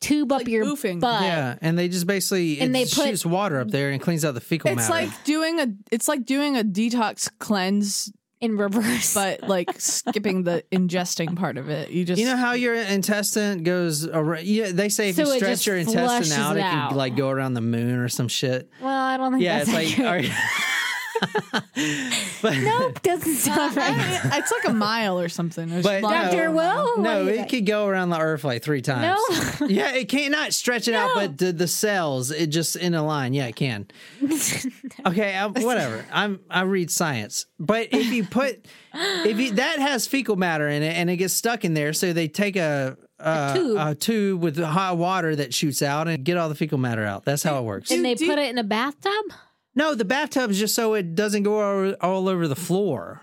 tube up Like your boofing. butt. Yeah, and they just basically And it they put- shoots water up there and cleans out the fecal it's matter. like doing a it's like doing a detox cleanse, in reverse. but like skipping the ingesting part of it. You just You know how your intestine goes around? Yeah, they say if So you stretch your intestine out, it it out. can like go around the moon or some shit. well, I don't think Yeah, that's it's like, accurate. are- but nope, doesn't sound right. it's like a mile or something. There's But miles. Dr. Will? No, it think? could go around the earth like three times. No. yeah, it cannot stretch it out, but the, the cells, it just in a line. Yeah, it can. Okay, I, whatever. I'm I read science, but if you put if you that has fecal matter in it and it gets stuck in there, so they take a. A, tube. a tube with hot water that shoots out and get all the fecal matter out. That's how it works. and they do put it in a bathtub. No, the bathtub's just so it doesn't go all, all over the floor.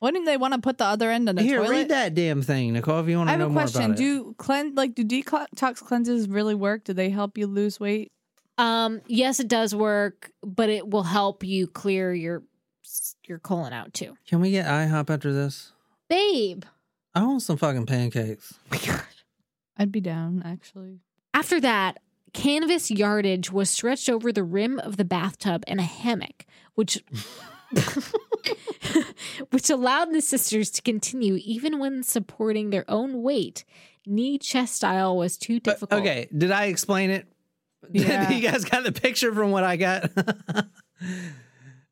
Wouldn't they want to put the other end on the Here, toilet? read that damn thing, Nicole. If you want I to have know a more question. about it. Do cleanse like do detox cleanses really work? Do they help you lose weight? Um, yes, it does work, but it will help you clear your your colon out too, Can we get IHOP after this? babe. I want some fucking pancakes. My God, I'd be down actually. After that, canvas yardage was stretched over the rim of the bathtub in a hammock, which which allowed the sisters to continue even when supporting their own weight. Knee chest style was too But, difficult. okay, did I explain it? Yeah. you guys got the picture from what I got?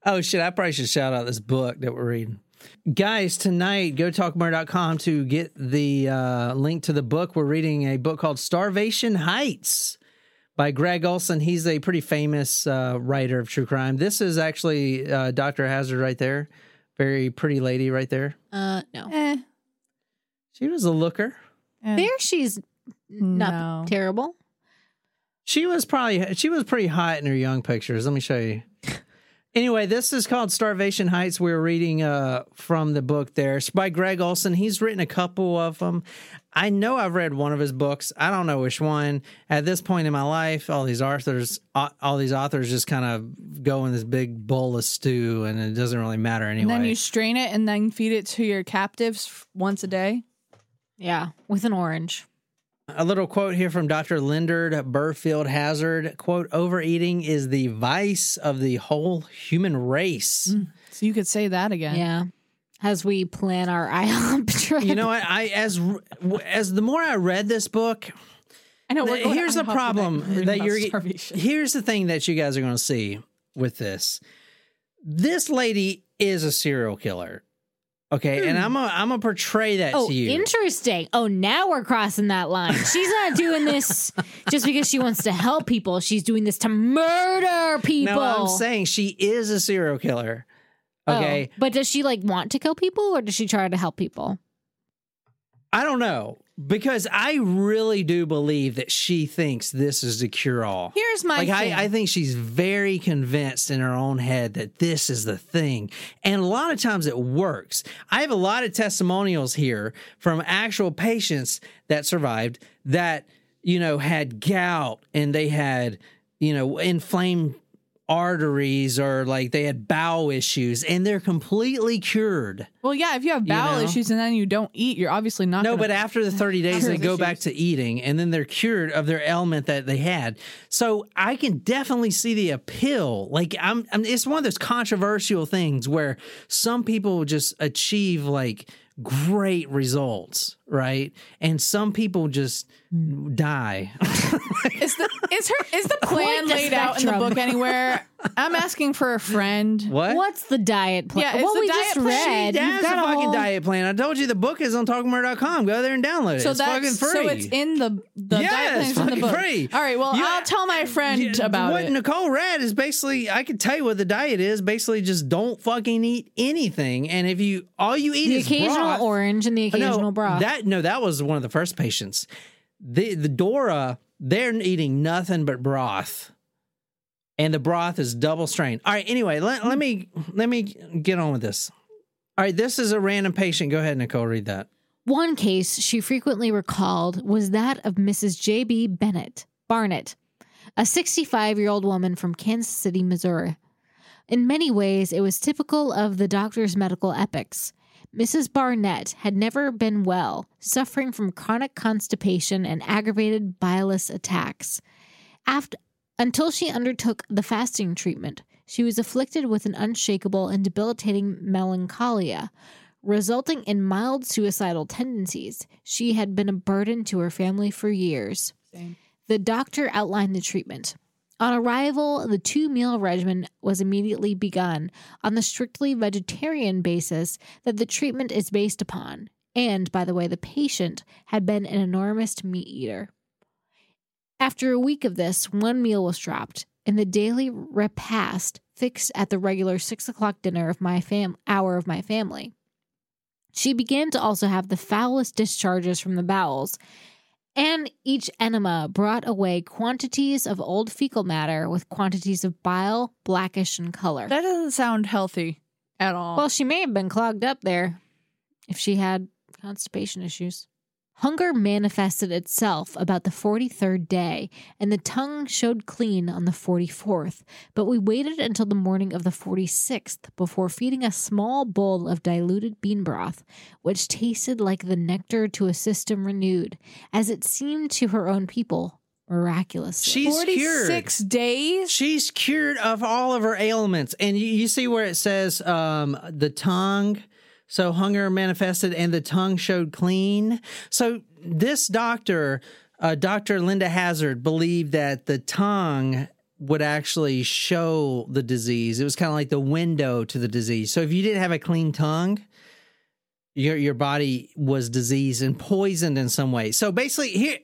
oh shit, I probably should shout out this book that we're reading. Guys, tonight go talkmurder.com to get the uh, link to the book. We're reading a book called Starvation Heights by Gregg Olsen. He's a pretty famous uh, writer of true crime. This is actually uh, Dr. Hazzard right there. Very pretty lady right there. Uh, no. Eh. She was a looker. eh. There, she's not No. terrible. She was probably she was pretty hot in her young pictures. Let me show you. Anyway, this is called Starvation Heights. We're reading uh, from the book there. It's by Gregg Olsen. He's written a couple of them. I know I've read one of his books. I don't know which one. At this point in my life, all these authors, all these authors, just kind of go in this big bowl of stew, and it doesn't really matter anyway. And then you strain it and then feed it to your captives once a day. Yeah, with an orange. A little quote here from Dr. Linda Burfield Hazzard. Quote, overeating is the vice of the whole human race. Mm, so you could say that again. Yeah. As we plan our IHOP trip. You know what? I as as the more I read this book, I know. we're going here's to the problem that you're starvation. here's the thing that you guys are going to see with this. This lady is a serial killer. Okay, and hmm. I'm gonna I'm gonna portray that Oh, to you. interesting. Oh, now we're crossing that line. She's not doing this just because she wants to help people. She's doing this to murder people. no, I'm saying she is a serial killer. Oh, Okay, but does she like want to kill people or does she try to help people? I don't know because I really do believe that she thinks this is the cure all. Here's my like thing. I, I think she's very convinced in her own head that this is the thing and a lot of times it works i have a lot of testimonials here from actual patients that survived that you know had gout and they had you know inflamed arteries or like they had bowel issues and they're completely cured well, yeah. If you have bowel know? issues and then you don't eat, you're obviously not. no, but after the 30 days, they go issues. back to eating and then they're cured of their ailment that they had. So I can definitely see the appeal. Like, I'm, I'm it's one of those controversial things where some people just achieve like great results, right? And some people just Hmm. die. Is the is her is the Quite plan the laid out in the spectrum. book anywhere? I'm asking for a friend. what? What's the diet plan? Yeah, it's well, the we diet just plan. read. She You've has a got fucking whole- diet plan. I told you the book is on talkmurder.com. Go there and download it. So it's that's fucking free. so it's in the the Yes, diet plan's in fucking the book. free. All right, well You- I'll tell my friend Yeah, about what it. Nicole read is basically I could tell you what the diet is. Basically, just don't fucking eat anything. And if you all you eat is the is occasional broth, orange and the no, occasional broth. That no, that was one of the first patients. The the Dora, they're eating nothing but broth. And the broth is double strained. All right, anyway, let, let me let me get on with this. All right, this is a random patient. Go ahead, Nicole, read that. One case she frequently recalled was that of Mrs. J.B. Bennett Barnett, a 65 year old woman from Kansas City, Missouri. In many ways, it was typical of the doctor's medical epics. Mrs. Barnett had never been well, suffering from chronic constipation and aggravated bilious attacks. After, until she undertook the fasting treatment, she was afflicted with an unshakable and debilitating melancholia, resulting in mild suicidal tendencies. She had been a burden to her family for years. Same. The doctor outlined the treatment. On arrival, the two meal regimen was immediately begun on the strictly vegetarian basis that the treatment is based upon. And, by the way, the patient had been an enormous meat eater. After a week of this, one meal was dropped, and the daily repast fixed at the regular six o'clock dinner of my fam- hour of my family. She began to also have the foulest discharges from the bowels, and each enema brought away quantities of old fecal matter with quantities of bile, blackish in color. That doesn't sound healthy at all. Well, she may have been clogged up there if she had constipation issues. Hunger manifested itself about the 43rd day, and the tongue showed clean on the 44th, but we waited until the morning of the 46th before feeding a small bowl of diluted bean broth, which tasted like the nectar to a system renewed, as it seemed to her own people, miraculously. She's cured. 46 days? She's cured of all of her ailments. And you, you see where it says um, the tongue. So hunger manifested and the tongue showed clean. So this doctor, uh, Dr. Linda Hazzard, believed that the tongue would actually show the disease. It was kind of like the window to the disease. So if you didn't have a clean tongue, your your body was diseased and poisoned in some way. So basically, here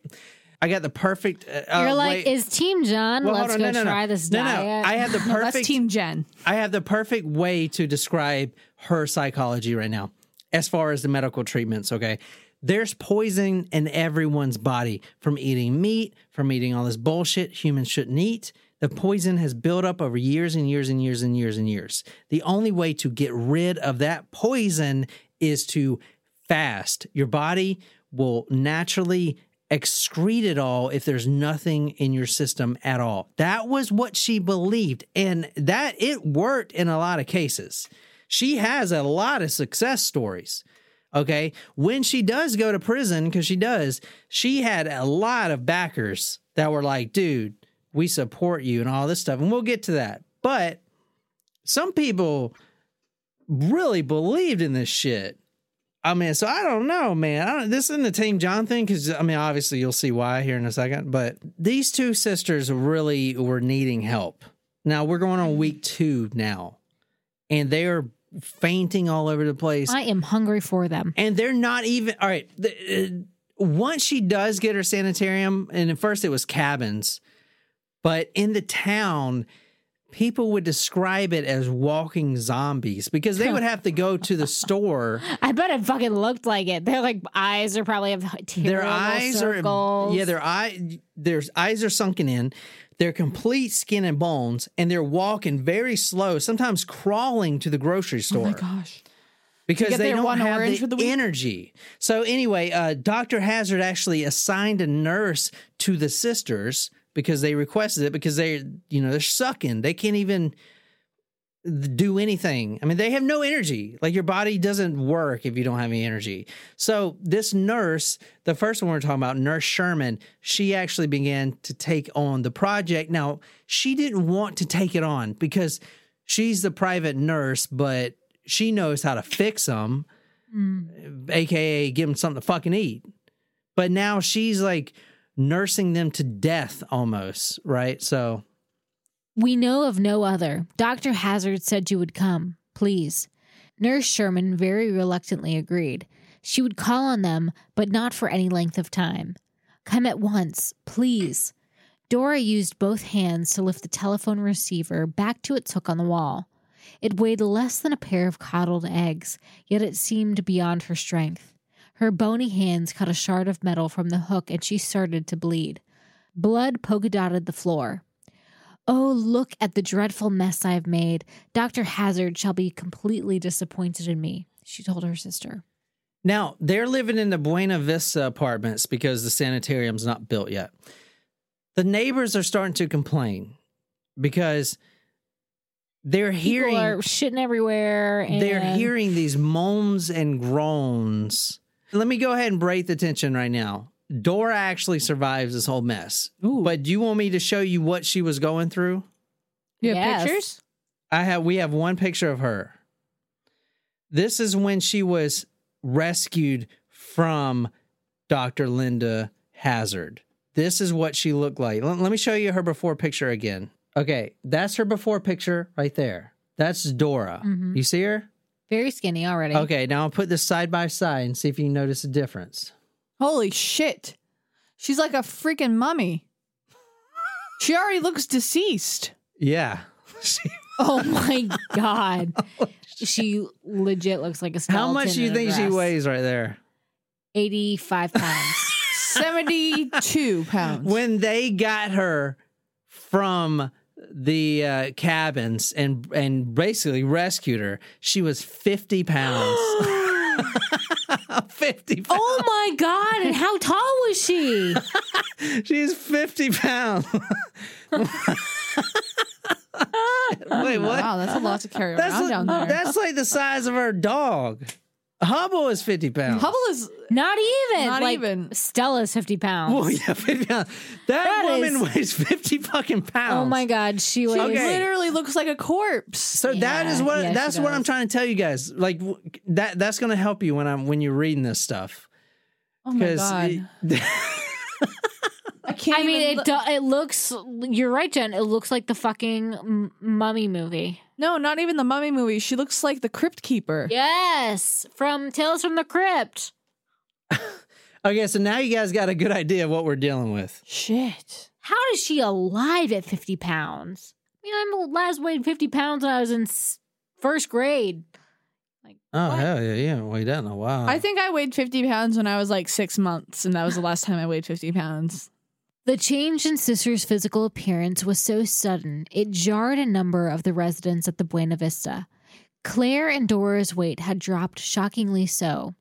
I got the perfect. Uh, You're uh, like, way- is Team John? Well, Let's go. No, no, no. try this No, no. diet. I have the No, that's perfect Team Jen. I have the perfect way to describe her psychology right now, as far as the medical treatments. Okay. There's poison in everyone's body from eating meat, from eating all this bullshit humans shouldn't eat. The poison has built up over years and years and years and years and years. The only way to get rid of that poison is to fast. Your body will naturally excrete it all if there's nothing in your system at all. That was what she believed and that it worked in a lot of cases. She has a lot of success stories. Okay? When she does go to prison cuz she does, she had a lot of backers that were like, "Dude, we support you and all this stuff." And we'll get to that. But some people really believed in this shit. I mean, so I don't know, man. Don't, this isn't the Team John thing because I mean, obviously you'll see why here in a second. But these two sisters really were needing help. Now we're going on week two now, and they are fainting all over the place. I am hungry for them. and they're not even all right. The, uh, once she does get her sanitarium, and at first it was cabins, but in the town, people would describe it as walking zombies because they would have to go to the store. I bet it fucking looked like it. Their like eyes are probably have their eyes circles. are yeah their eye their eyes are sunken in they're complete skin and bones and they're walking very slow sometimes crawling to the grocery store. Oh my gosh. because they don't have the, the energy so anyway uh, dr hazzard actually assigned a nurse to the sisters because they requested it because they you know they're sucking they can't even do anything. I mean, they have no energy. Like your body doesn't work if you don't have any energy. So this nurse, the first one we're talking about, Nurse Sherman, she actually began to take on the project. Now, she didn't want to take it on because she's the private nurse, but she knows how to fix them, Mm. aka give them something to fucking eat. But now she's like nursing them to death almost, right? So, We know of no other. Dr. Hazzard said you would come. Please. Nurse Sherman very reluctantly agreed. She would call on them, but not for any length of time. Come at once, please. Dora used both hands to lift the telephone receiver back to its hook on the wall. It weighed less than a pair of coddled eggs, yet it seemed beyond her strength. Her bony hands cut a shard of metal from the hook and she started to bleed. Blood polka dotted the floor. Oh, look at the dreadful mess I have made. Dr. Hazzard shall be completely disappointed in me, she told her sister. Now they're living in the Buena Vista apartments because the sanitarium's not built yet. The neighbors are starting to complain because they're hearing People are shitting everywhere. And they're hearing these moans and groans. Let me go ahead and break the tension right now. Dora actually survives this whole mess. Ooh. But do you want me to show you what she was going through? You have Yes. pictures? I have we have one picture of her. This is when she was rescued from Dr. Linda Hazzard. This is what she looked like. Let, let me show you her before picture again. Okay, that's her before picture right there. That's Dora. Mhm. You see her? very skinny already. Okay, now I'll put this side by side and see if you notice a difference. Holy shit. She's like a freaking mummy. She already looks deceased. Yeah. Oh my God. she legit looks like a skeleton. How much do you in a think she dress. weighs right there? 85 pounds. 72 pounds. when they got her from the uh, cabins and and basically rescued her, she was fifty pounds. fifty pounds. oh my God. And how tall was she? She's fifty pounds. Wait, what? Wow, that's a lot to carry That's around like, down there. that's like the size of her dog. Hubble is fifty pounds. Hubble is Not even. Not like, even. Stella's 50 pounds. Well, yeah, 50 pounds. That, That woman is- weighs 50 fucking pounds. Oh my God. She was. Okay. literally looks like a corpse. So that is Yeah, what yeah, she that's what I'm trying to tell you guys. Like w- that that's going to help you when I'm when you're reading this stuff. Oh my god. I can't I mean, even it do, it looks. You're right, Jen. It looks like the fucking m- mummy movie. No, not even the mummy movie. She looks like the crypt keeper. Yes, from Tales from the Crypt. okay, so now you guys got a good idea of what we're dealing with. Shit. How is she alive at 50 pounds? I mean, I last weighed 50 pounds when I was in first grade. Like, Oh what? hell yeah, yeah. Wait that in a while. I think I weighed 50 pounds when I was like six months, and that was the last time I weighed 50 pounds. The change in Sister's physical appearance was so sudden, it jarred a number of the residents at the Buena Vista. Claire and Dora's weight had dropped shockingly so.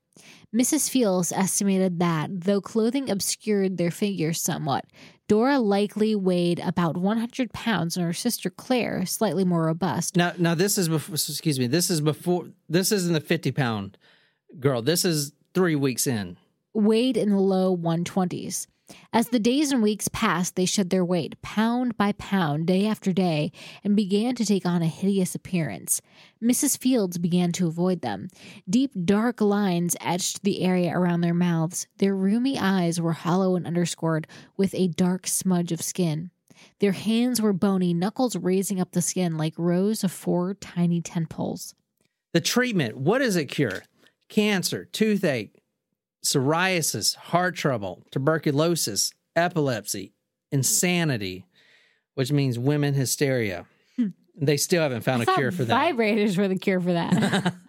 Mrs. Fields estimated that, though clothing obscured their figures somewhat, Dora likely weighed about 100 pounds and her sister Claire, slightly more robust, now now this is before. Excuse me. This is before. This isn't the 50 pound girl. This is three weeks in. weighed in the low 120s. As the days and weeks passed, they shed their weight, pound by pound, day after day, and began to take on a hideous appearance. Mrs. Fields began to avoid them. Deep, dark lines etched the area around their mouths. Their roomy eyes were hollow and underscored with a dark smudge of skin. Their hands were bony, knuckles raising up the skin like rows of four tiny tentpoles. The treatment. What does it cure? Cancer, toothache, psoriasis, heart trouble, tuberculosis, epilepsy, insanity, which means women hysteria. Hmm. They still haven't found I a cure for that. Vibrators were the cure for that.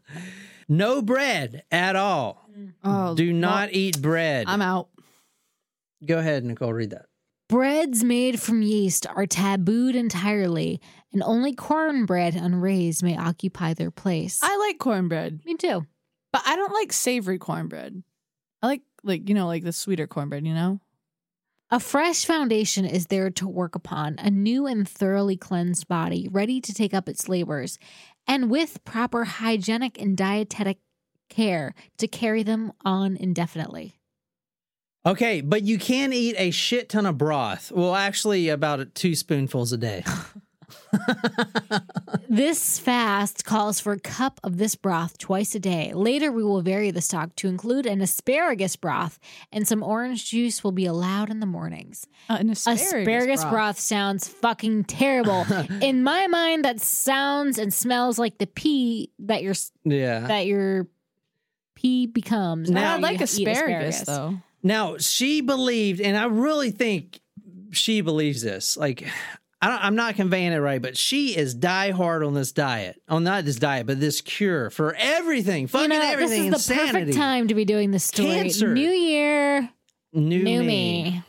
No bread at all. Hmm. Oh, Do not eat bread. I'm out. Go ahead, Nicole, read that. Breads made from yeast are tabooed entirely, and only cornbread unraised may occupy their place. I like cornbread, Me too. but I don't like savory cornbread. I like like you know like the sweeter cornbread. You know. A fresh foundation is there to work upon, a new and thoroughly cleansed body, ready to take up its labors, and with proper hygienic and dietetic care to carry them on indefinitely. Okay, but you can eat a shit ton of broth. Well, actually, about two spoonfuls a day. This fast calls for a cup of this broth twice a day. Later, we will vary the stock to include an asparagus broth, and some orange juice will be allowed in the mornings. Uh, an asparagus, Asparagus, broth. broth. sounds fucking terrible. in my mind, that sounds and smells like the pea that your Yeah. that your pea becomes. Now I like you eat asparagus, though. Now she believed, and I really think she believes this. Like, I don't, I'm not conveying it right, but she is die hard on this diet, on not this diet, but this cure for everything, fucking You know, everything, this is the perfect time to be doing this story. Cancer. New year, new, new me. me.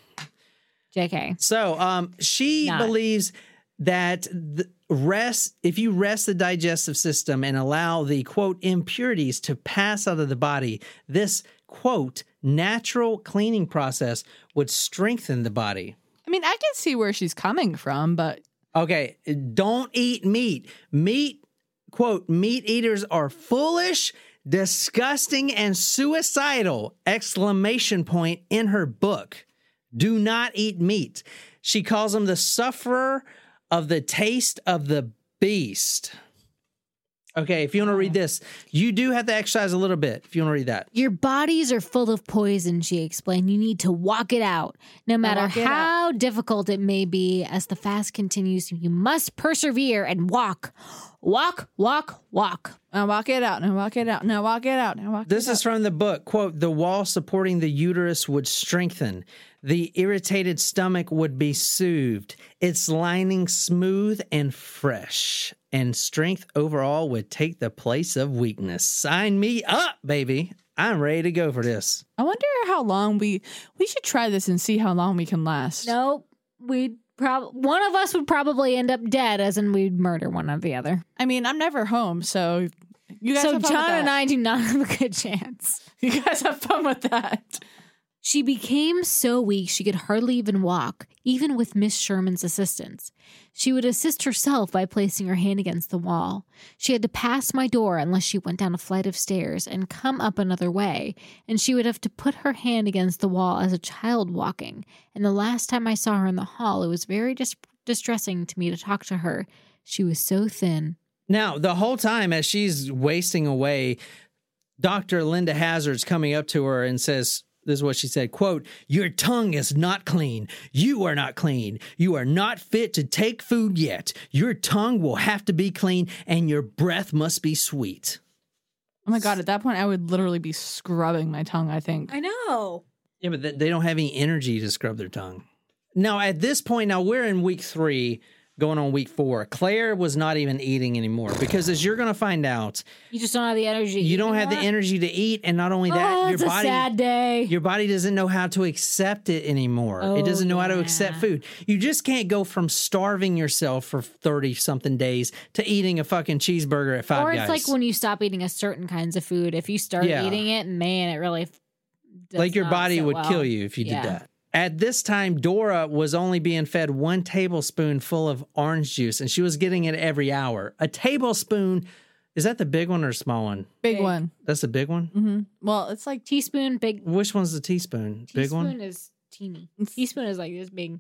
JK. So, um, she Not. believes that the rest, if you rest the digestive system and allow the quote impurities to pass out of the body, this quote natural cleaning process would strengthen the body. I mean, I can see where she's coming from, but Okay, don't eat meat. Meat, quote, meat eaters are foolish, disgusting, and suicidal! Exclamation point in her book. Do not eat meat. She calls them the sufferer of the taste of the beast. Okay, if you want to read this, you do have to exercise a little bit. If you want to read that. Your bodies are full of poison, she explained. You need to walk it out. No matter walk it how difficult it may be, as the fast continues, you must persevere and walk. Walk, walk, walk. now walk it out. Now walk it out. Now walk it out. Now walk This it is from the book. Quote, the wall supporting the uterus would strengthen. The irritated stomach would be soothed, its lining smooth and fresh, and strength overall would take the place of weakness. Sign me up, baby. I'm ready to go for this. I wonder how long we we should try this and see how long we can last. Nope. We'd probably one of us would probably end up dead, as in we'd murder one of the other. I mean, I'm never home, so you guys So have fun John with and. I do not have a good chance. you guys have fun with that. She became so weak she could hardly even walk, even with Miss Sherman's assistance. She would assist herself by placing her hand against the wall. She had to pass my door unless she went down a flight of stairs and come up another way, and she would have to put her hand against the wall as a child walking. And the last time I saw her in the hall, it was very dis- distressing to me to talk to her. She was so thin. Now, the whole time as she's wasting away, Dr. Linda Hazzard's coming up to her and says, this is what she said, quote, Your tongue is not clean. You are not clean. You are not fit to take food yet. Your tongue will have to be clean and your breath must be sweet. Oh my god! At that point, I would literally be scrubbing my tongue. I think. I know. Yeah, but they don't have any energy to scrub their tongue. Now, at this point, now we're in week three, going on week four. Claire was not even eating anymore because, as you're going to find out, You just don't have the energy. you don't have the energy to eat, and not only that, Oh, your body sad day. your body doesn't know how to accept it anymore. it Oh, doesn't know how to accept food. You just can't go from starving yourself for 30 something days to eating a fucking cheeseburger at Five or Guys. it's like when you stop eating a certain kinds of food. If you start Yeah. eating it, man, it really like your body would well. kill you if you Yeah. did that. At this time, Dora was only being fed one tablespoon full of orange juice, and she was getting it every hour. A tablespoon is that the big one or small one? Big, Big. one. That's the big one. hmm Well, it's like Teaspoon, big. Which one's the teaspoon? Big one? teaspoon one. is teeny. Teaspoon is like this big.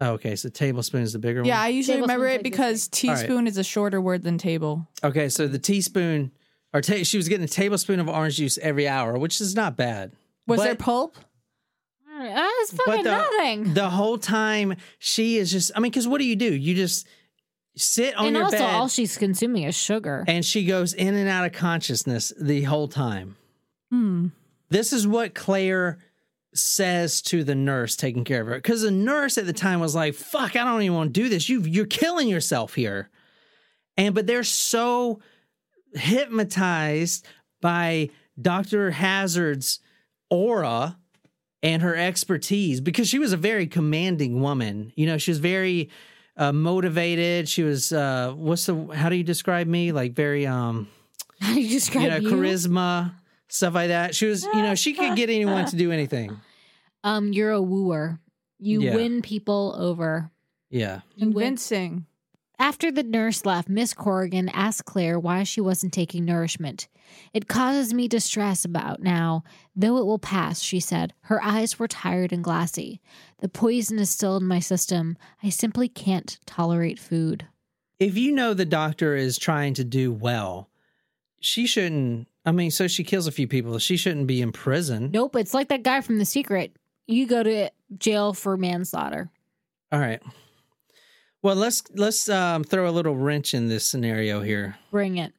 Oh, okay, so tablespoon is the bigger one. yeah. I usually remember it like because All right. teaspoon is a shorter word than table. Okay, so the teaspoon, or ta- she was getting a tablespoon of orange juice every hour, which is not bad. Was But- there pulp? That's fucking the, nothing. The whole time she is just, I mean, because what do you do? You just sit on and your also, bed all she's consuming is sugar. and she goes in and out of consciousness the whole time. Hmm. This is what Claire says to the nurse taking care of her. Because the nurse at the time was like, fuck, I don't even want to do this. You, you're killing yourself here. And, but they're so hypnotized by Dr. Hazzard's aura and her expertise because she was a very commanding woman. You know, she was very uh, motivated. She was, uh, what's the, how do you describe me? Like very, um, How do you describe you know, you? charisma, stuff like that. She was, you know, she could get anyone to do anything. Um, you're a wooer. You Yeah. win people over. Yeah. You win- Convincing. After the nurse left, Miss Corrigan asked Claire why she wasn't taking nourishment. It causes me distress about now, though it will pass, she said. Her eyes were tired and glassy. The poison is still in my system. I simply can't tolerate food. if you know the doctor is trying to do well, she shouldn't. I mean, so she kills a few people. She shouldn't be in prison. Nope, it's like that guy from The Secret. You go to jail for manslaughter. All right. Well, let's let's um, throw a little wrench in this scenario here. Bring it.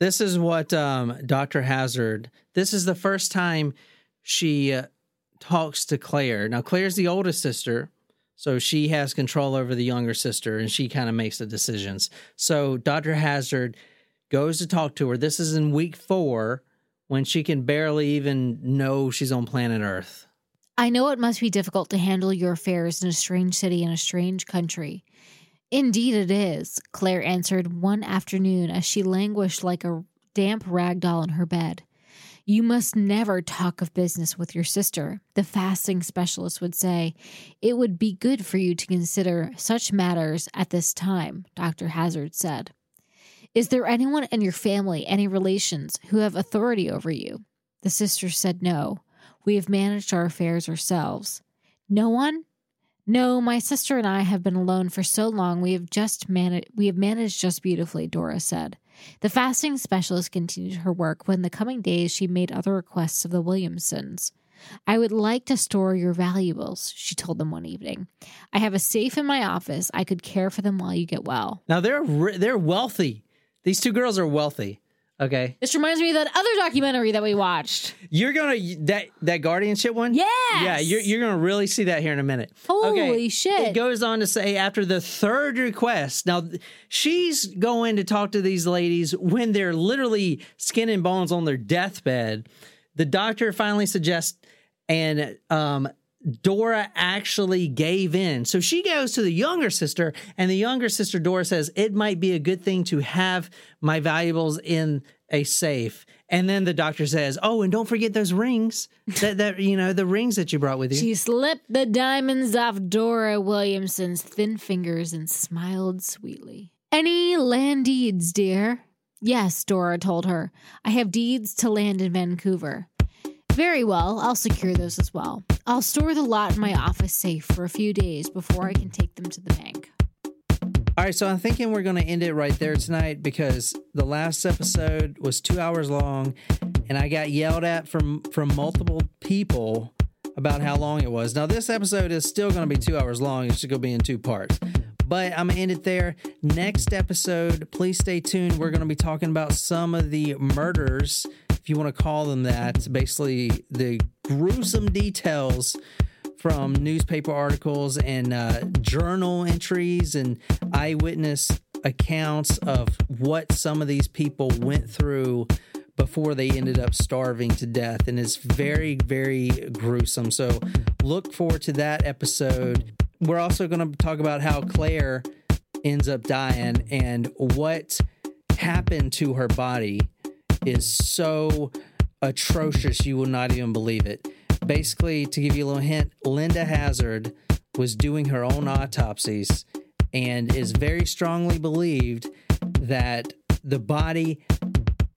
This is what um, Dr. Hazzard, this is the first time she uh, talks to Claire. Now, Claire's the oldest sister, so she has control over the younger sister and she kind of makes the decisions. So, Dr. Hazzard goes to talk to her. This is in week four when she can barely even know she's on planet Earth. I know it must be difficult to handle your affairs in a strange city in a strange country. Indeed, it is, Claire answered one afternoon as she languished like a damp rag doll in her bed. You must never talk of business with your sister, the fasting specialist would say. It would be good for you to consider such matters at this time, Dr. Hazzard said. Is there anyone in your family, any relations, who have authority over you? The sister said no. We have managed our affairs ourselves. No one? No, my sister and I have been alone for so long we have just managed we have managed just beautifully, Dora said. The fasting specialist continued her work when the coming days she made other requests of the Williamsons. I would like to store your valuables, she told them one evening. I have a safe in my office. I could care for them while you get well. Now they're they're wealthy. These two girls are wealthy. Okay, This reminds me of that other documentary that we watched. you're gonna that that guardianship one. Yeah. yeah, you're you're gonna really see that here in a minute. Holy shit. It goes on to say after the third request. Now she's going to talk to these ladies when they're literally skin and bones on their deathbed. The doctor finally suggests, and um, Dora actually gave in. So she goes to the younger sister, and the younger sister Dora says it might be a good thing to have my valuables in a safe. And then the doctor says, "Oh, and don't forget those rings that that you know the rings that you brought with you." She slipped the diamonds off Dora Williamson's thin fingers and smiled sweetly. Any land deeds, dear? Yes, Dora told her. I have deeds to land in Vancouver. Very well, I'll secure those as well. I'll store the lot in my office safe for a few days before I can take them to the bank. All right, so I'm thinking we're going to end it right there tonight because the last episode was two hours long, and I got yelled at from from multiple people about how long it was. Now this episode is still going to be two hours long. It's just going to be in two parts. But I'm gonna end it there. Next episode, please stay tuned. We're gonna be talking about some of the murders, if you want to call them that. Basically, the gruesome details from newspaper articles and uh, journal entries and eyewitness accounts of what some of these people went through before they ended up starving to death. And it's very, very gruesome. So look forward to that episode. We're also going to talk about how Claire ends up dying and what happened to her body is so atrocious you will not even believe it. Basically, to give you a little hint, Linda Hazzard was doing her own autopsies and is very strongly believed that the body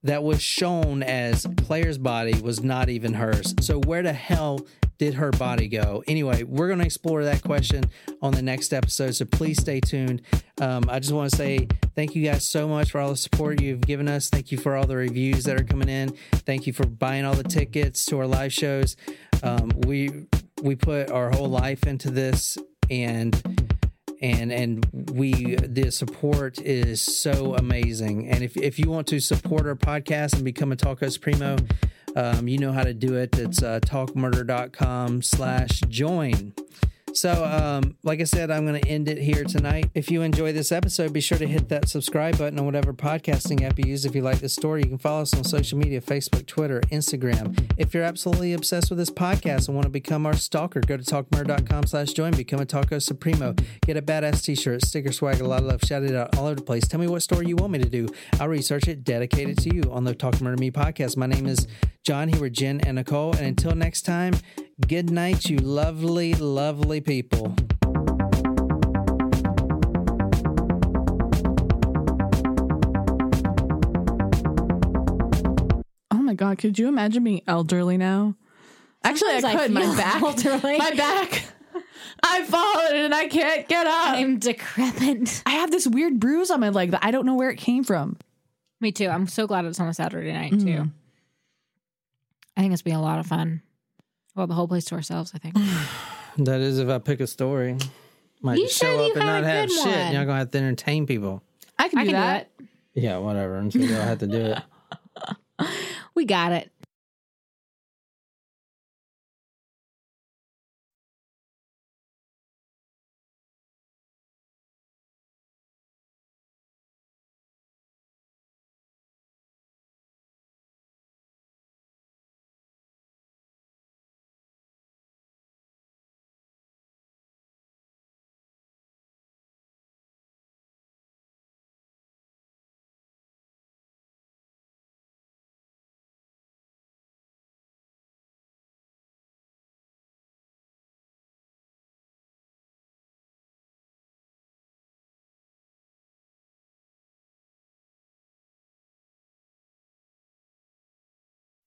that was shown as Claire's body was not even hers. So, where the hell did her body go? Anyway, we're going to explore that question on the next episode. So, please stay tuned. Um, I just want to say thank you guys so much for all the support you've given us. Thank you for all the reviews that are coming in. Thank you for buying all the tickets to our live shows. Um, we we put our whole life into this and and and we the support is so amazing. And if, if you want to support our podcast and become a Taco Supremo um, you know how to do it. It's uh, talkmurder.com slash join so um, like i said i'm going to end it here tonight. If you enjoy this episode be sure to hit that subscribe button on whatever podcasting app you use. If you like this story you can follow us on social media facebook twitter instagram. If you're absolutely obsessed with this podcast and want to become our stalker go to talkmurder.com slash join. Become a taco supremo. Get a badass t-shirt sticker swag a lot of love shout it out all over the place. Tell me what story you want me to do. I'll research it dedicate it to you on the talk murder me podcast. My name is john here with jen and nicole. And until next time good night you lovely lovely people Oh my god, could you imagine being elderly now? Actually, I Sometimes I could. my back, elderly. my back, I've fallen and I can't get up. I'm decrepit. I have this weird bruise on my leg that I don't know where it came from. Me too. I'm so glad it's on a Saturday night Mm. too. I think it's been a lot of fun. Well, the whole place to ourselves. I think. That is if I pick a story. Might You just said show you up and not have good shit. one. Y'all gonna have to entertain people. I can I do can that. do Yeah, whatever. Until y'all have to do it. it. We got it.